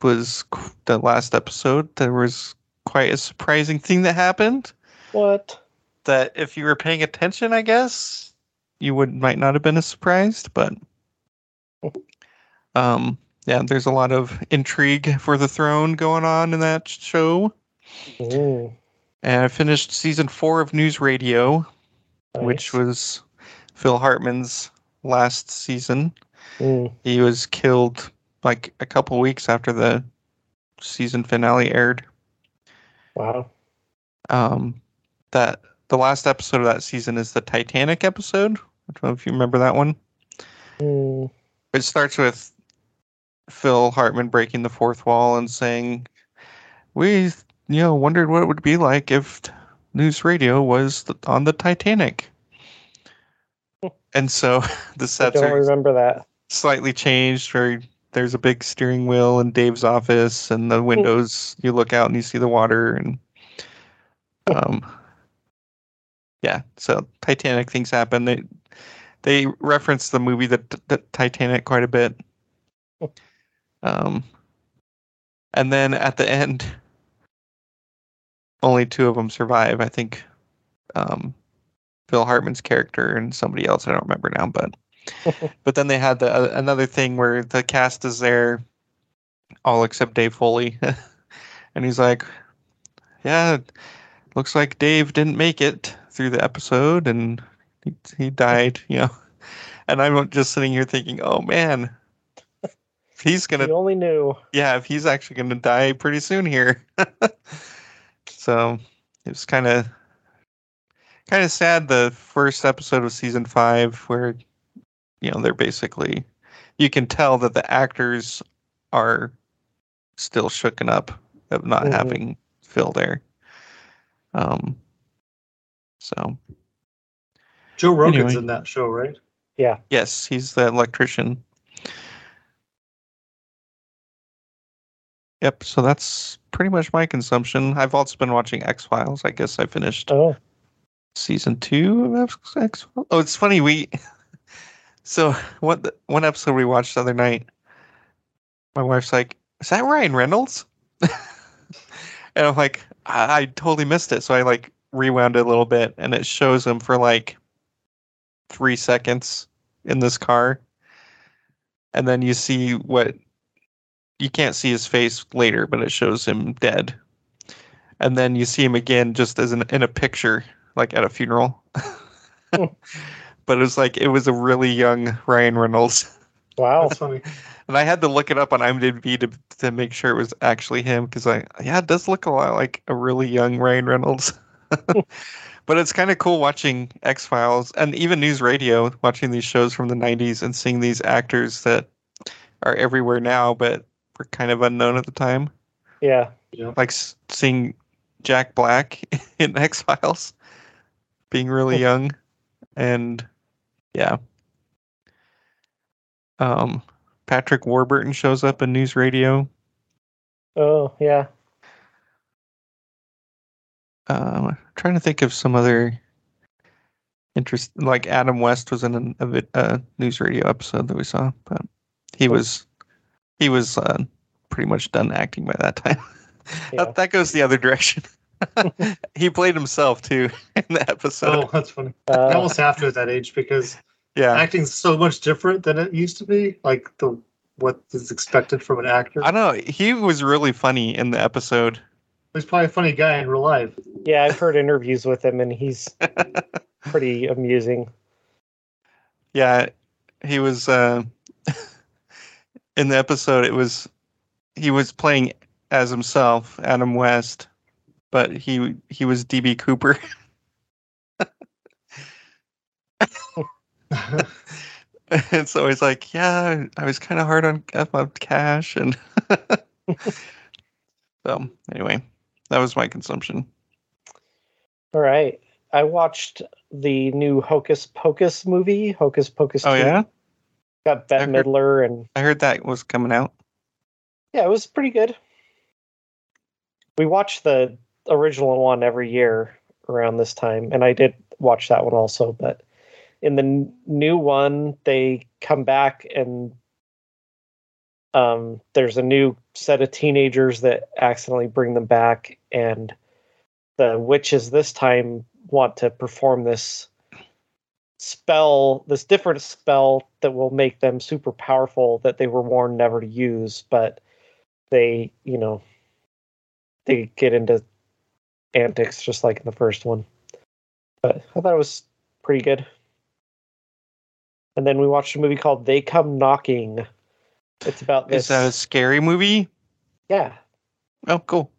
was the last episode. There was quite a surprising thing that happened. What? That if you were paying attention, I guess you would might not have been as surprised, but um, yeah, there's a lot of intrigue for the throne going on in that show. And I finished season four of News Radio, which was Phil Hartman's last season. Mm. He was killed like a couple weeks after the season finale aired. Wow. Um, that the last episode of that season is the Titanic episode. I don't know if you remember that one. Mm. It starts with Phil Hartman breaking the fourth wall and saying, "We, you know, wondered what it would be like if news radio was on the Titanic." and so the I sets don't are remember that. slightly changed. Very there's a big steering wheel in Dave's office, and the windows you look out and you see the water, and um, yeah. So Titanic things happen. They they reference the movie the, the Titanic quite a bit. Um, and then at the end, only two of them survive. I think um, Phil Hartman's character and somebody else. I don't remember now, but but then they had the uh, another thing where the cast is there, all except Dave Foley, and he's like, "Yeah, looks like Dave didn't make it through the episode, and he, he died." You know, and I'm just sitting here thinking, "Oh man." He's gonna You only knew. yeah, if he's actually going to die pretty soon here. So it was kind of kind of sad the first episode of season five where you know they're basically you can tell that the actors are still shooken up of not Mhm. having Phil there. Um. So Joe Rogan's Anyway. in that show, right? Yeah. yes, he's the electrician. Yep. So that's pretty much my consumption. I've also been watching X Files. I guess I finished Oh, season two of X Files. Oh, it's funny. We so what the, one episode we watched the other night. My wife's like, "Is that Ryan Reynolds?" and I'm like, I, "I totally missed it." So I like rewound it a little bit, and it shows him for like three seconds in this car, and then you see what you can't see his face later, but it shows him dead. And then you see him again just as an, in a picture, like at a funeral. Hmm. but it was like it was a really young Ryan Reynolds. wow. That's funny. And I had to look it up on IMDb to to make sure it was actually him because I yeah, it does look a lot like a really young Ryan Reynolds. Hmm. but it's kind of cool watching X Files and even News Radio, watching these shows from the '90s and seeing these actors that are everywhere now, but were kind of unknown at the time. Yeah. Yeah. Like seeing Jack Black in X Files, being really young, and yeah. Um, Patrick Warburton shows up in News Radio. Oh, yeah. Um, I'm trying to think of some other interest. Like Adam West was in an, a, a news radio episode that we saw, but he was he was uh, pretty much done acting by that time. Yeah. that, that goes the other direction. he played himself too in the episode. Oh, that's funny. I Uh, almost have to at that age because yeah, acting's so much different than it used to be. Like the what is expected from an actor. I don't know. He was really funny in the episode. He's probably a funny guy in real life. yeah, I've heard interviews with him, and he's pretty amusing. Yeah, he was uh, in the episode. It was he was playing as himself, Adam West, but he he was DB Cooper. and so he's like, "Yeah, I was kind of hard on on cash," and so anyway, that was my consumption. All right. I watched the new Hocus Pocus movie, Hocus Pocus. Oh 2. yeah, Got Bette I've heard- Midler, and I heard that was coming out. yeah, it was pretty good. We watch the original one every year around this time, and I did watch that one also. But in the n- new one, they come back and um, there's a new set of teenagers that accidentally bring them back, and the witches this time want to perform this spell, this different spell that will make them super powerful that they were warned never to use, but they, you know, they get into antics just like in the first one. But I thought it was pretty good. And then we watched a movie called They Come Knocking. It's about this. Is that a scary movie? yeah. Oh, cool.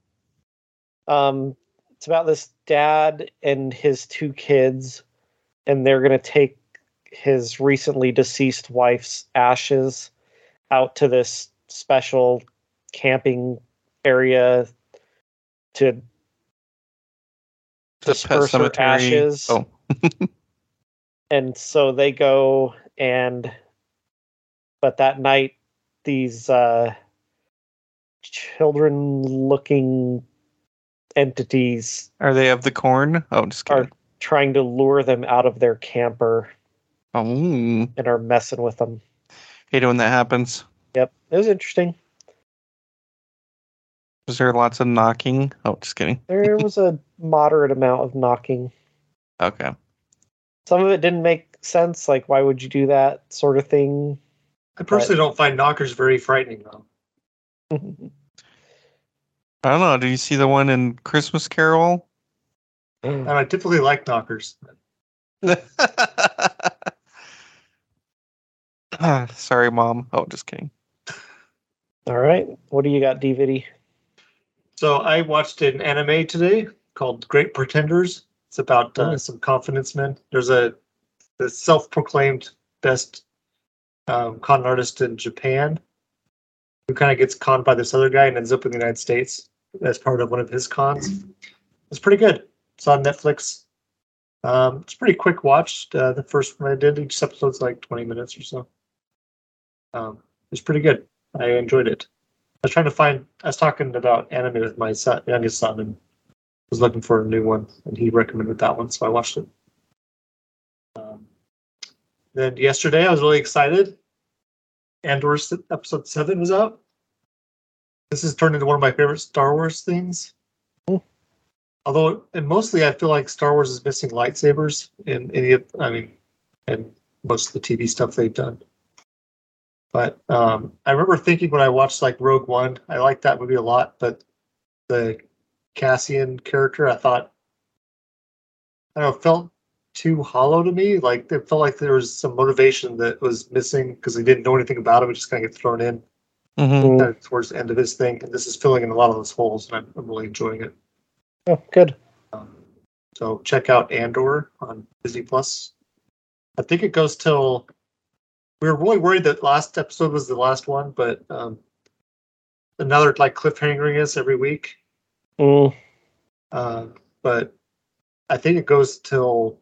Um, it's about this dad and his two kids, and they're gonna take his recently deceased wife's ashes out to this special camping area to disperse her ashes. Oh, and so they go and but that night these uh children looking entities are they of the corn? Oh, just are kidding. Trying to lure them out of their camper Oh, and are messing with them hate it when that happens. yep it was interesting Was there lots of knocking? Oh, just kidding. there was a moderate amount of knocking Okay. some of it didn't make sense like why would you do that sort of thing I personally don't find knockers very frightening though. I don't know. Do you see the one in Christmas Carol? And I typically like knockers. Ah, Sorry, mom. Oh, just kidding. all right what do you got D'Viddy So I watched an anime today called Great Pretenders. It's about uh, Oh. some confidence men. There's a the self-proclaimed best um, con artist in Japan who kind of gets conned by this other guy and ends up in the United States as part of one of his cons. It's pretty good. It's on Netflix. Um, it's pretty quick watch. Uh, the first one I did, each episode's like 20 minutes or so. Um, it's pretty good. I enjoyed it. I was trying to find. I was talking about anime with my son, youngest son, and was looking for a new one, and he recommended that one, so I watched it. Um, then yesterday, I was really excited. Andor episode seven was out. This has turned into one of my favorite Star Wars things. Although, and mostly, I feel like Star Wars is missing lightsabers in any of, I mean, and most of the TV stuff they've done. But um, I remember thinking when I watched like Rogue One, I liked that movie a lot, but the Cassian character, I thought, I don't know, felt too hollow to me. Like it felt like there was some motivation that was missing because they didn't know anything about him. It just kind of get thrown in hmm Mm. kind of towards the end of his thing, and this is filling in a lot of those holes, and I'm, I'm really enjoying it. Oh, good. Um, so check out Andor on Disney Plus. I think it goes till. We were really worried that last episode was the last one, but um, another like cliffhangering is every week. Mm, Uh, but I think it goes till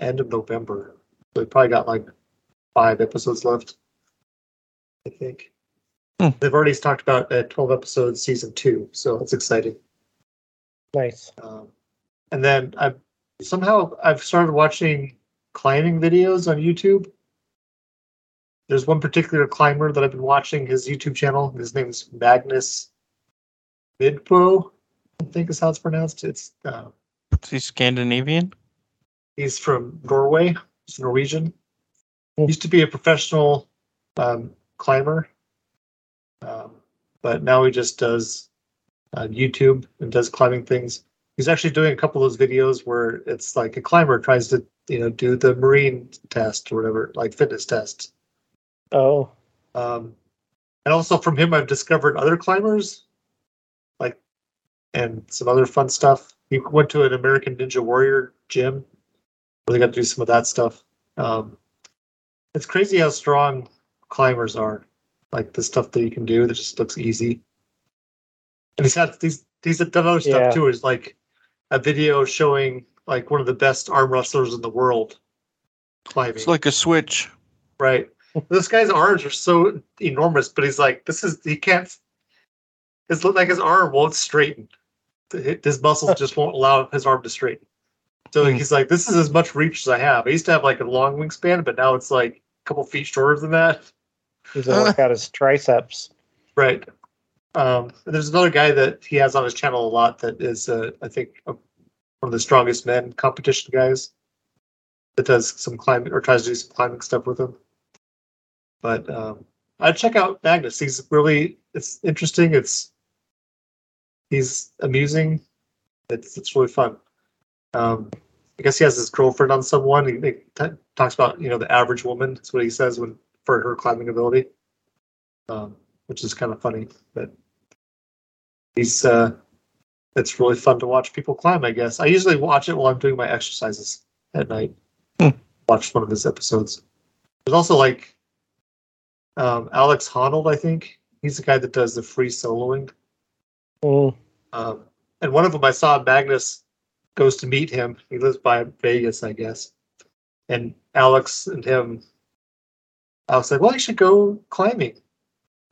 end of November. So we probably got like five episodes left. I think. Hmm. They've already talked about a 12 episode season two, so it's exciting. Nice. Um, and then I've somehow I've started watching climbing videos on YouTube. There's one particular climber that I've been watching his YouTube channel. His name is Magnus Midtbø, I think is how it's pronounced. It's uh, Is he Scandinavian? he's from Norway. He's Norwegian. Hmm. Used to be a professional um, climber, um, but now he just does uh, YouTube and does climbing things. He's actually doing a couple of those videos where it's like a climber tries to, you know, do the marine test or whatever, like fitness tests. Oh, Um, and also from him, I've discovered other climbers, like, and some other fun stuff. He went to an American Ninja Warrior gym where they got to do some of that stuff. Um, it's crazy how strong climbers are. Like the stuff that you can do that just looks easy. And he's had these. He's done other stuff Yeah. too. Is like a video showing like one of the best arm wrestlers in the world climbing. It's like a switch. Right. this guy's arms are so enormous, but he's like, this is he can't. It's like his arm won't straighten. His muscles just won't allow his arm to straighten. So Hmm. he's like, this is as much reach as I have. I used to have like a long wingspan, but now it's like a couple feet shorter than that. he's gonna work out his triceps. Right. Um, there's another guy that he has on his channel a lot that is, uh, I think, uh, one of the strongest men competition guys that does some climbing or tries to do some climbing stuff with him. But um, I'd check out Magnus. He's really it's interesting. It's he's amusing. It's it's really fun. Um, I guess he has his girlfriend on someone. He, he t- talks about you know the average woman. That's what he says when for her climbing ability, um, which is kind of funny. But he's uh, it's really fun to watch people climb. I guess I usually watch it while I'm doing my exercises at night. Hmm. Watch one of his episodes. There's also like um, Alex Honnold. I think he's the guy that does the free soloing. Mm, Um, and one of them I saw Magnus goes to meet him. He lives by Vegas, I guess. And Alex and him, Alex said, "Well, I should go climbing."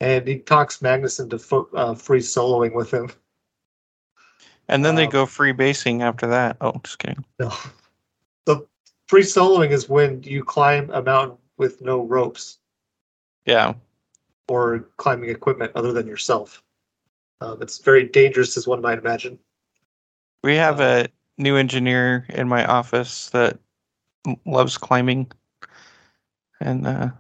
And he talks Magnus into fo- uh, free soloing with him. And then they Um, go free basing after that. Oh, just kidding. No. The free soloing is when you climb a mountain with no ropes Yeah. or climbing equipment other than yourself. Um, it's very dangerous, as one might imagine. We have Uh, a new engineer in my office that loves climbing. And uh,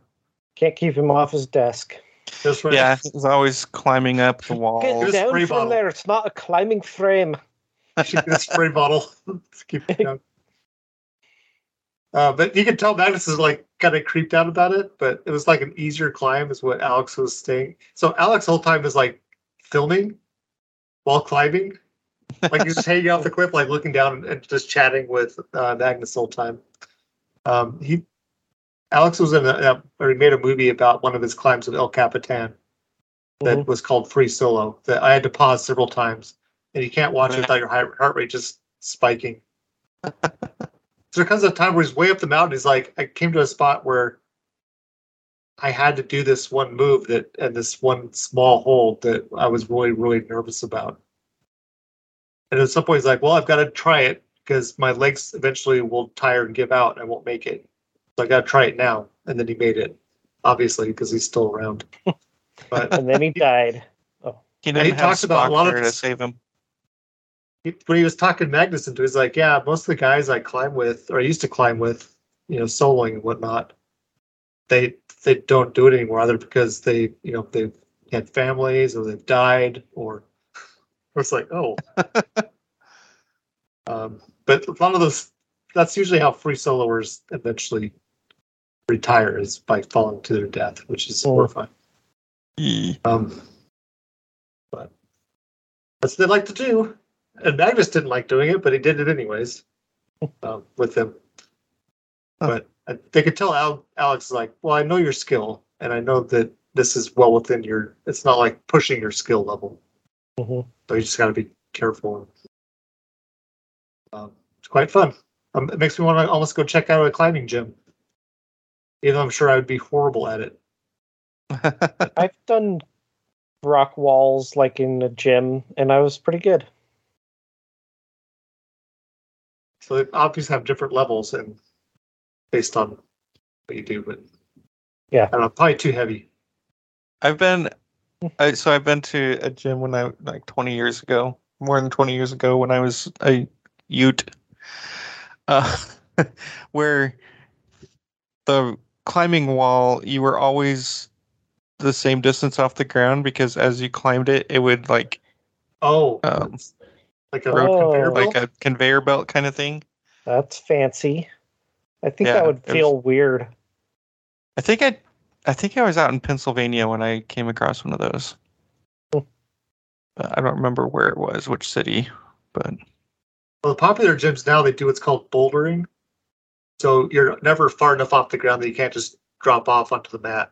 can't keep him off his desk. Just right. yeah, he's always climbing up the wall. Get down spray from bottle. there. It's not a climbing frame. Keep the spray bottle. keep it down. Uh, but you can tell Magnus is like kind of creeped out about it, but it was like an easier climb, is what Alex was saying. So Alex the whole time is like filming while climbing, like he's just hanging off the cliff, like looking down and, and just chatting with uh, Magnus the whole time. Um, he Alex was in a, or he made a movie about one of his climbs of El Capitan that Mhm. was called Free Solo that I had to pause several times, and you can't watch it without your heart, heart rate just spiking. so there comes a time where he's way up the mountain. He's like, I came to a spot where I had to do this one move that and this one small hold that I was really really nervous about. And at some point, he's like, "Well, I've got to try it because my legs eventually will tire and give out, and I won't make it. So I got to try it now." And then he made it, obviously, because he's still around. But And then he died. He And didn't he talks about a lot of to save him. he, when he was talking Magnus into, he's like, "Yeah, most of the guys I climb with, or I used to climb with, you know, soloing and whatnot, they they don't do it anymore, either because they, you know, they've had families or they've died, or it's like, oh." um, but a lot of those, that's usually how free soloers eventually retire is by falling to their death, which is Oh. horrifying. Yee. Um, but that's what they like to do. And Magnus didn't like doing it, but he did it anyways um, with them. But I, they could tell Al, Alex is like, well, I know your skill, and I know that this is well within your. It's not like pushing your skill level, Mhm. so you just got to be careful. Um, it's quite fun. Um, it makes me want to almost go check out a climbing gym, even though I'm sure I would be horrible at it. I've done rock walls like in a gym, and I was pretty good. So they obviously have different levels and based on what you do, but Yeah. I don't know, probably too heavy. I've been, I, so I've been to a gym when I like 20 years ago, more than 20 years ago when I was a Ute, uh, where the climbing wall you were always the same distance off the ground because as you climbed it, it would like Oh, Um, like a Oh. conveyor belt. like a conveyor belt kind of thing. That's fancy. I think Yeah, that would it was- feel weird. I think I, I think I was out in Pennsylvania when I came across one of those. Hmm. I don't remember where it was, which city, but Well, the popular gyms now they do what's called bouldering. So you're never far enough off the ground that you can't just drop off onto the mat.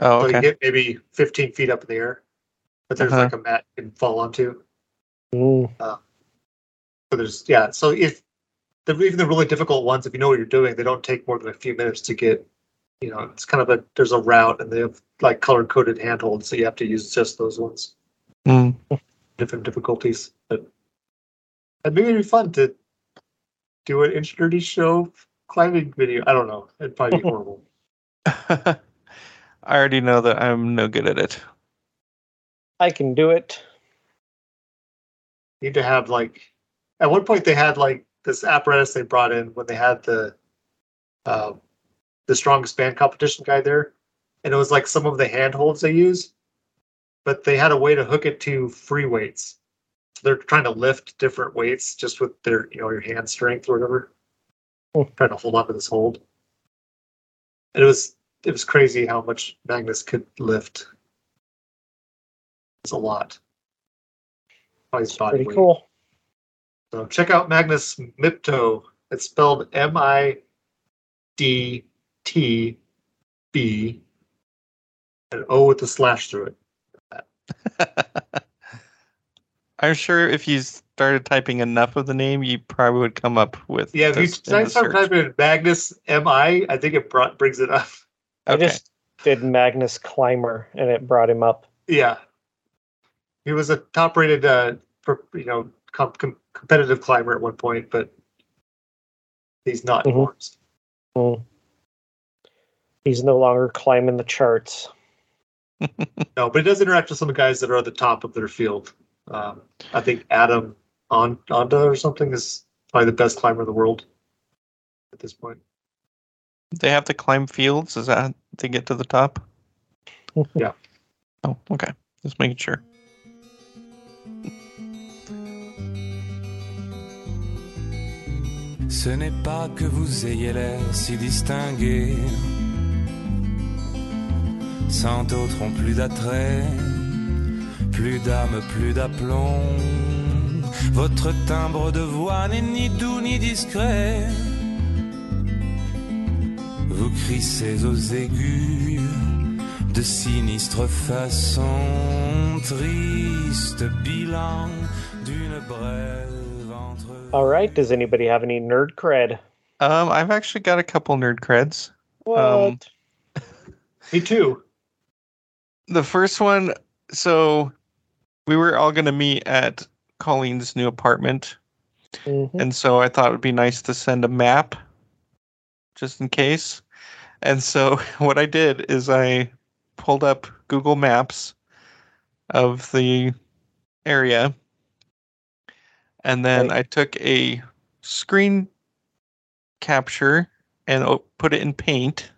oh So okay. you get maybe 15 feet up in the air, but there's Uh-huh. like a mat you can fall onto. Mm. So there's yeah. So if the even the really difficult ones, if you know what you're doing, they don't take more than a few minutes to get. You know, it's kind of a there's a route, and they have like color coded handholds, so you have to use just those ones. Mm. Different difficulties, but it'd be fun to do an inch dirty show climbing video. I don't know. It'd probably be horrible. I already know that I'm no good at it. I can do it. need to have like at one point they had like this apparatus they brought in when they had the uh, the strongest band competition guy there and it was like some of the handholds they use but they had a way to hook it to free weights so they're trying to lift different weights just with their you know your hand strength or whatever Hmm. trying to hold on to this hold and it was it was crazy how much magnus could lift it's a lot By his body Pretty weight. cool. So check out Magnus Midtbø. It's spelled M I D T B and O with the slash through it. I'm sure if you started typing enough of the name, you probably would come up with. Yeah, if you this in start typing in Magnus M I, I think it brought, brings it up. I just did Magnus Climber, and it brought him up. Yeah, he was a top-rated, uh, per- you know, com- com- competitive climber at one point, but he's not Mhm. anymore. Mm. He's no longer climbing the charts. No, but he does interact with some of the guys that are at the top of their field. Um, I think Adam on Ondra or something is probably the best climber in the world at this point. They have to climb fields. Is that how to get to the top? Yeah. Oh, okay. Just making sure. Ce n'est pas que vous ayez l'air si distingué, sans d'autres ont plus d'attrait, plus d'âme, plus d'aplomb. Votre timbre de voix n'est ni doux ni discret. Vous crissez aux aigus de sinistre façon, triste bilan d'une brève entre. All right. Does anybody have any nerd cred? Um, I've actually got a couple nerd creds. What? Um, Me too. the first one, so we were all going to meet at Colleen's new apartment. Mhm. And so I thought it would be nice to send a map just in case. And so what I did is I pulled up Google Maps of the area. And then Right. I took a screen capture and put it in paint.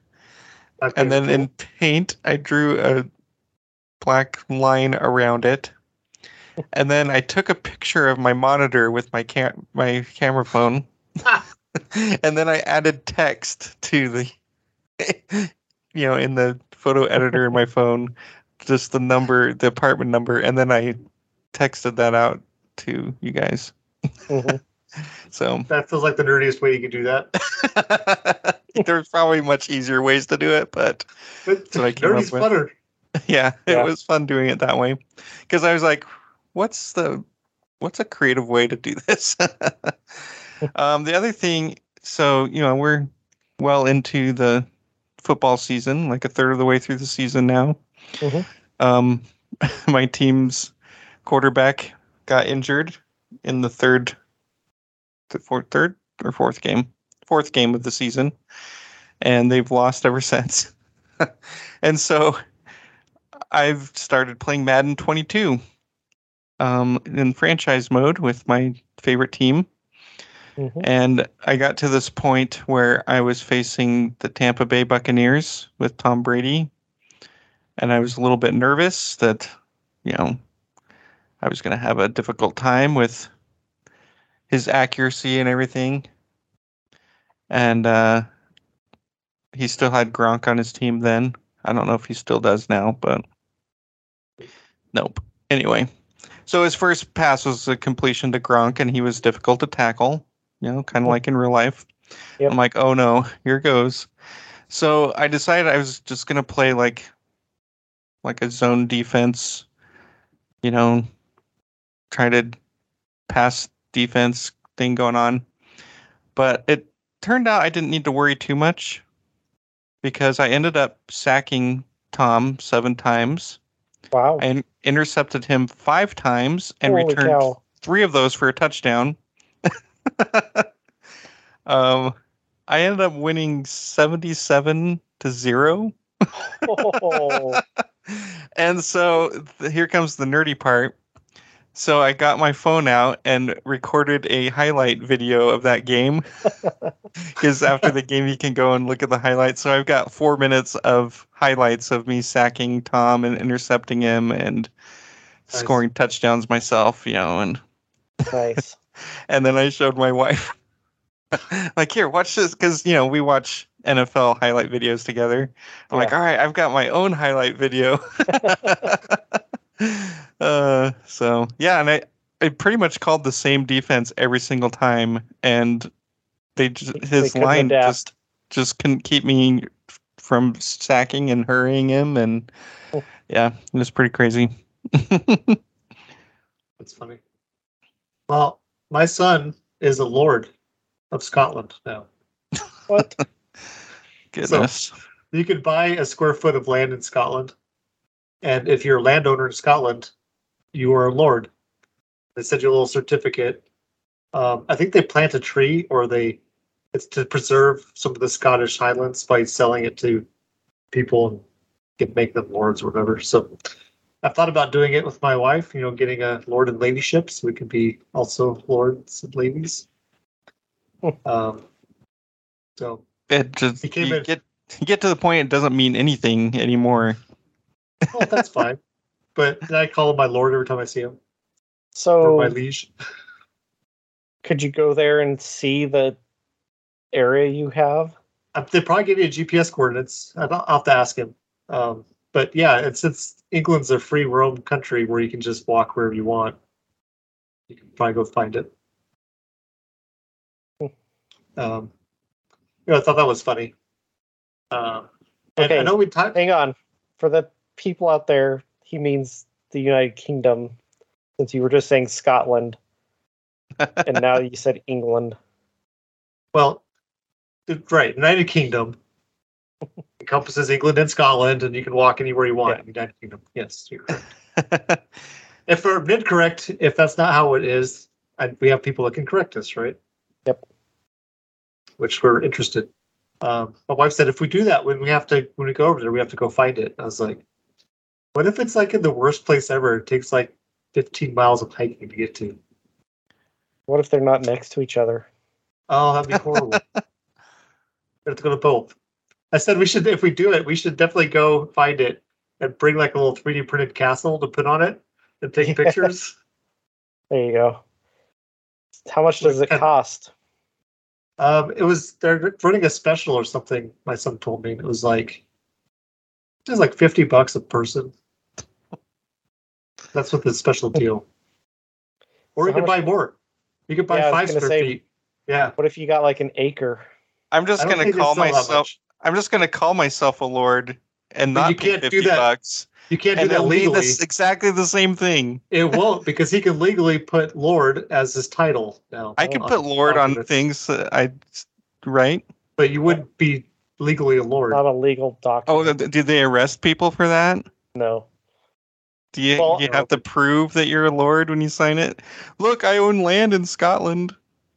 Okay, And then cool. in paint, I drew a black line around it. And then I took a picture of my monitor with my cam- my camera phone. and then I added text to the you know, in the photo editor in my phone, just the number, the apartment number, and then I texted that out to you guys. Mhm. So that feels like the nerdiest way you could do that. there's probably much easier ways to do it, but But what I came up with. funner. yeah, it Yeah. was fun doing it that way because I was like, what's the what's a creative way to do this? um, the other thing, so you know, we're well into the football season, like a third of the way through the season now. Mhm. Um, my team's quarterback got injured in the third, the fourth, third or fourth game, fourth game of the season, and they've lost ever since. and so I've started playing Madden 22 um, in franchise mode with my favorite team. Mhm. And I got to this point where I was facing the Tampa Bay Buccaneers with Tom Brady. And I was a little bit nervous that, you know, I was going to have a difficult time with his accuracy and everything. And uh, he still had Gronk on his team then. I don't know if he still does now, but nope. Anyway, so his first pass was a completion to Gronk, and he was difficult to tackle. You know, kind of like in real life. Yep. I'm like, oh no, here goes. So I decided I was just gonna play like, like a zone defense. You know, try to pass defense thing going on. But it turned out I didn't need to worry too much because I ended up sacking Tom seven times. Wow. In- intercepted him five times and Holy returned cow. three of those for a touchdown. um, I ended up winning 77 to zero. Oh, and so th- here comes the nerdy part. So I got my phone out and recorded a highlight video of that game. Because after the game, you can go and look at the highlights. So I've got four minutes of highlights of me sacking Tom and intercepting him and Nice. scoring touchdowns myself, you know, and nice. and then I showed my wife, like, here, watch this, because you know we watch NFL highlight videos together. I'm like, all right, I've got my own highlight video. uh, so yeah, and I I pretty much called the same defense every single time, and they just his couldn't line adapt. just just couldn't keep me from sacking and hurrying him, and Oh. yeah, it was pretty crazy. That's funny. Well, my son is a lord of Scotland now. What? Goodness. You could buy a square foot of land in Scotland, and if you're a landowner in Scotland, you are a lord. They send you a little certificate. Um, I think they plant a tree, or they it's to preserve some of the Scottish Highlands by selling it to people and get make them lords or whatever. So I've thought about doing it with my wife. You know, getting a lord and ladyship, so we could be also lords and ladies. um, so it just He you in- get you get to the point it doesn't mean anything anymore. Well, that's fine. But I call him my lord every time I see him, or So, my liege. could you go there and see the area you have? Uh, They probably give you a GPS coordinates. I don't, I'll have to ask him. Um, but yeah, it's it's England's a free roam country where you can just walk wherever you want. You can probably go find it. Um, yeah, I thought that was funny. Um, and I know we talked. Hang on. For the people out there, he means the United Kingdom, since you were just saying Scotland, and now you said England. Well, right, United Kingdom. encompasses England and Scotland, and you can walk anywhere you want in the United Kingdom. Yes, you're correct. if we're incorrect, if that's not how it is, and we have people that can correct us, right? Yep. Which we're interested. Um, my wife said if we do that, when we have to, when we go over there, we have to go find it. I was like, what if it's like in the worst place ever? It takes like 15 miles of hiking to get to. What if they're not next to each other? Oh, that'd be horrible. we have to go to both. I said we should, if we do it, we should definitely go find it and bring like a little 3D printed castle to put on it and take pictures. There you go. How much does it cost? Um, it was they're running a special or something. My son told me it was like it was like fifty bucks a person. That's what the special deal. Or So you how could buy more. You could buy Yeah, five square say- feet. Yeah. What if you got like an acre? I'm just gonna call myself. I'm just gonna call myself a lord and But not you pay can't do fifty that bucks. You can't do And that legally. this exactly the same thing. It won't because he can legally put Lord as his title now. I can oh, put lord on things I right. but you wouldn't be legally a lord. Not a legal doctor. Oh, did they arrest people for that? no. Do you, Well, you have to prove that you're a lord when you sign it? Look, I own land in Scotland.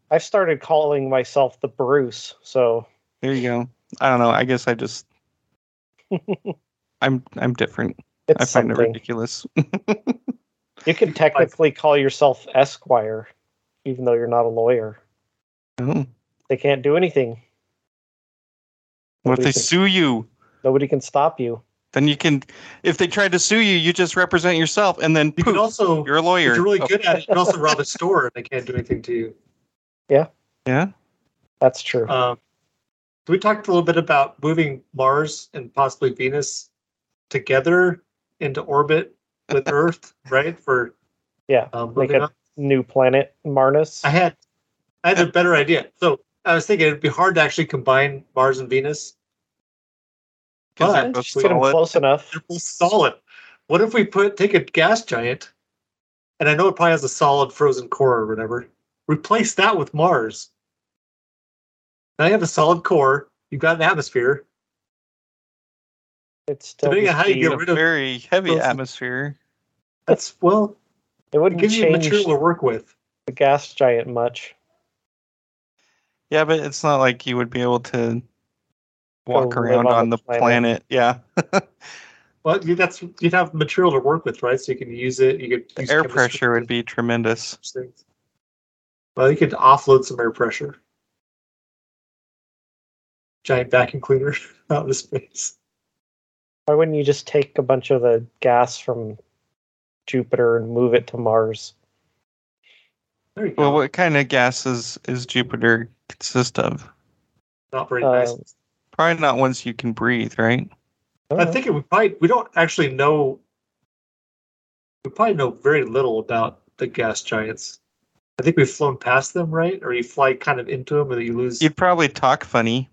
I've started calling myself the Bruce, so There you go. I don't know. I guess I just I'm I'm different. it's I find it ridiculous. You can technically call yourself Esquire, even though you're not a lawyer. Oh, They can't do anything. what if they can- sue you? Nobody can stop you. Then you can, if they tried to sue you, you just represent yourself, and then You poof, can also you're a lawyer. if you're really good at it, you can also rob a store and they can't do anything to you. yeah. Yeah. That's true. Um, we talked a little bit about moving Mars and possibly Venus together into orbit with Earth, right? For yeah. um, Make moving a up. new planet, Marnus. I had I had a better idea. So I was thinking it'd be hard to actually combine Mars and Venus. 'Cause they're But both Just get them close enough. they're both solid. What if we put take a gas giant, and I know it probably has a solid frozen core or whatever. Replace that with Mars. Now you have a solid core. You've got an atmosphere. It's still Depending on how you be- get a rid of- very heavy those- atmosphere. That's well, it it wouldn't gives you material to work with. the gas giant much. Yeah, but it's not like you would be able to walk live around on on the the planet. planet. Yeah, Well, you, that's you'd have material to work with, right? So you can use it. You could the use air pressure would be tremendous. things. Well, you could offload some air pressure. Giant vacuum cleaner out into space. Why wouldn't you just take a bunch of the gas from Jupiter and move it to Mars? There you go. Well, what kind of gases is Jupiter consist of? Not very uh, nice. Probably not ones you can breathe, right? I think it would probably we don't actually know. We probably know very little about the gas giants. I think we've flown past them, right? Or you fly kind of into them, and you lose. You'd probably talk funny.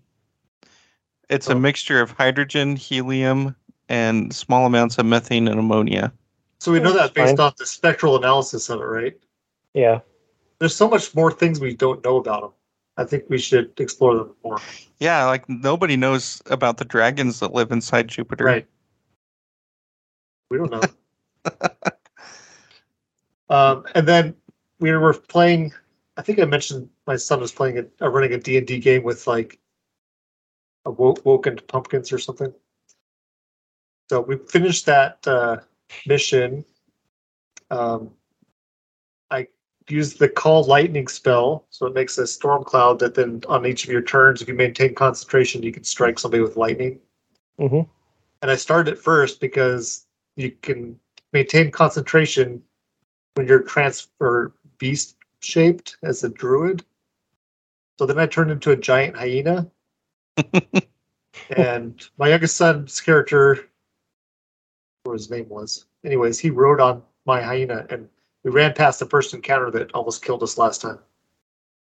It's a Oh. mixture of hydrogen, helium, and small amounts of methane and ammonia. so we know that based fine. off the spectral analysis of it, right? Yeah. There's so much more things we don't know about them. I think we should explore them more. Yeah, like nobody knows about the dragons that live inside Jupiter. Right. We don't know. um, and then we were playing. I think I mentioned my son was playing a, uh, running a D and D game with like a wo- woken pumpkins or something. So we finished that uh, mission. Um, I used the call lightning spell, so it makes a storm cloud that then on each of your turns, if you maintain concentration, you can strike somebody with lightning hmm and I started it first because you can maintain concentration when you're transfer beast shaped as a druid. So then I turned into a giant hyena. and my youngest son's character, what his name was, anyways, he rode on my hyena and we ran past the first encounter that almost killed us last time.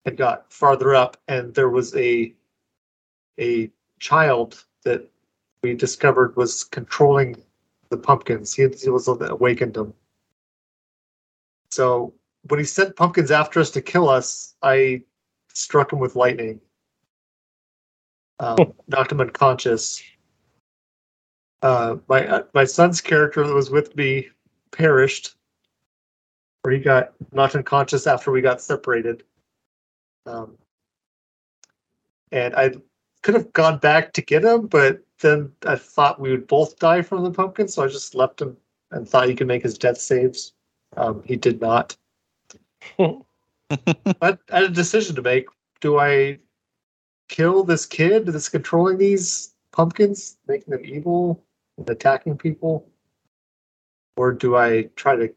And got farther up, and there was a a child that we discovered was controlling the pumpkins. He, he was the that awakened them. So when he sent pumpkins after us to kill us, I struck him with lightning. um, knocked him unconscious. Uh, my uh, my son's character that was with me perished, or he got knocked unconscious after we got separated. Um, and I could have gone back to get him, but then I thought we would both die from the pumpkin, so I just left him and thought he could make his death saves. Um, he did not. but I had a decision to make. Do I kill this kid that's controlling these pumpkins, making them evil and attacking people? Or do I try to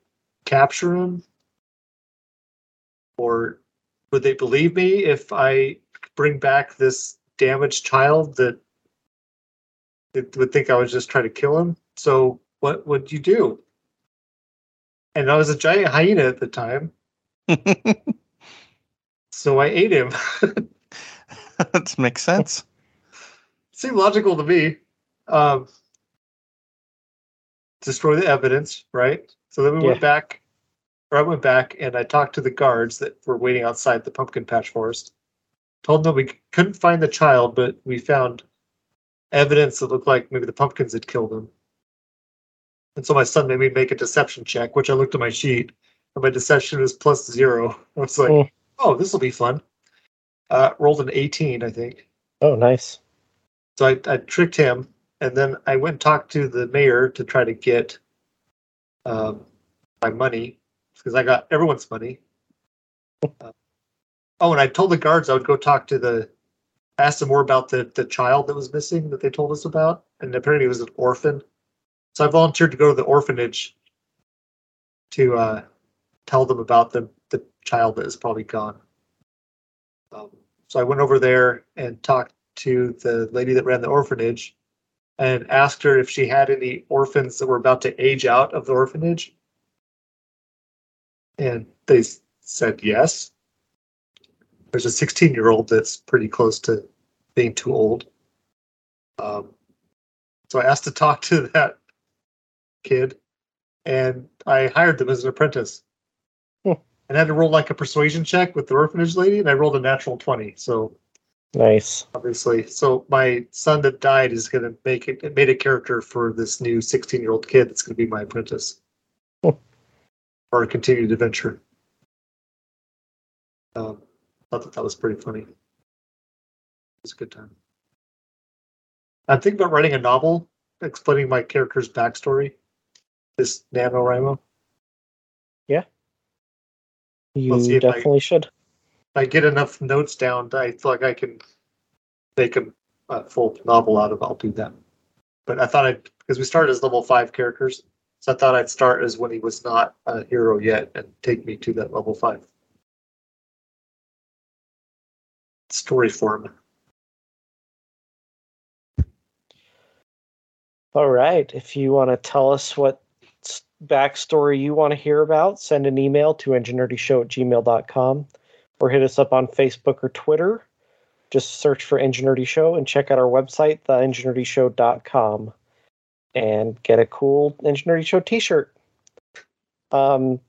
capture him? Or would they believe me if I bring back this damaged child that that would think I was just trying to kill him? So what would you do? And I was a giant hyena at the time, so I ate him. that makes sense. Seemed logical to me. Um, destroy the evidence, right? So then we went back, or I went back and I talked to the guards that were waiting outside the pumpkin patch forest. Told them that we couldn't find the child, but we found evidence that looked like maybe the pumpkins had killed him. And so my son made me make a deception check, which I looked at my sheet, and my deception was plus zero. I was like, Mm. oh, this will be fun. Uh, rolled an 18, I think. Oh, nice. So I, I tricked him, and then I went and talked to the mayor to try to get um, my money because I got everyone's money. Uh, oh, and I told the guards I would go talk to the, ask them more about the the child that was missing that they told us about, and apparently he was an orphan. So I volunteered to go to the orphanage to uh, tell them about the the child that is probably gone. Um, so I went over there and talked to the lady that ran the orphanage and asked her if she had any orphans that were about to age out of the orphanage. And they said yes. There's a 16 year old that's pretty close to being too old. Um, so I asked to talk to that kid and I hired them as an apprentice. Hmm. And I had to roll like a persuasion check with the orphanage lady, and I rolled a natural 20. So Nice. obviously. So my son that died is going to make it, it made a character for this new 16 year old kid that's going to be my apprentice. Or a continued adventure. Um, I thought that was pretty funny. It was a good time. I'm thinking about writing a novel explaining my character's backstory. This NaNoWriMo. You Let's see if I- definitely should. I get enough notes down, I feel like I can make a, a full novel out of. I'll do that. But I thought I'd because we started as level five characters, so I thought I'd start as when he was not a hero yet and take me to that level five story form. All right. If you want to tell us what backstory you want to hear about, send an email to enginerdyshow at gmail.com or hit us up on Facebook or Twitter. Just search for Engineerdy Show and check out our website, theengineerdyshow.com, and get a cool engineering Show t shirt. Um,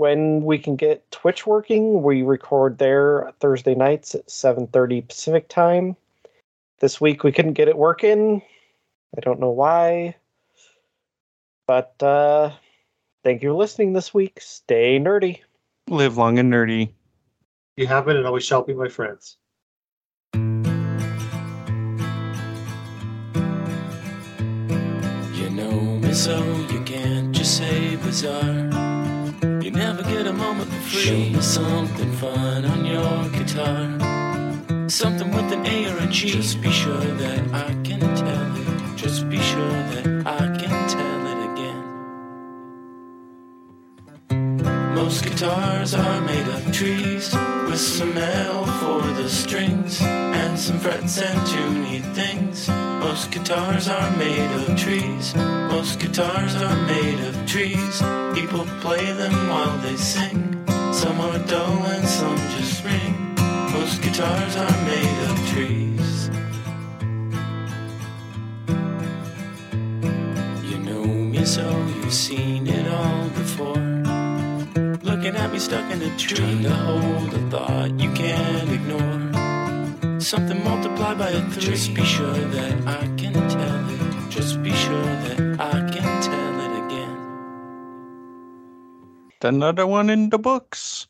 when we can get Twitch working, we record there Thursday nights at 7:30 Pacific time. This week we couldn't get it working. I don't know why. But uh thank you for listening this week. Stay nerdy. Live long and nerdy. You have it, and always shall be my friends. So you can't just say bizarre. You never get a moment for free. Show me something fun on your guitar. Something with an A or a G. Just be sure that I can tell it. Just be sure that I Most guitars are made of trees with some L for the strings and some frets and tuney things. Most guitars are made of trees. Most guitars are made of trees. People play them while they sing. Some are dull and some just ring. Most guitars are made of trees. You know me so you've seen stuck in a tree, trying to hold a thought you can't ignore. Something multiplied by a three. Just be sure that I can tell it. Just be sure that I can tell it again. Another one in the books.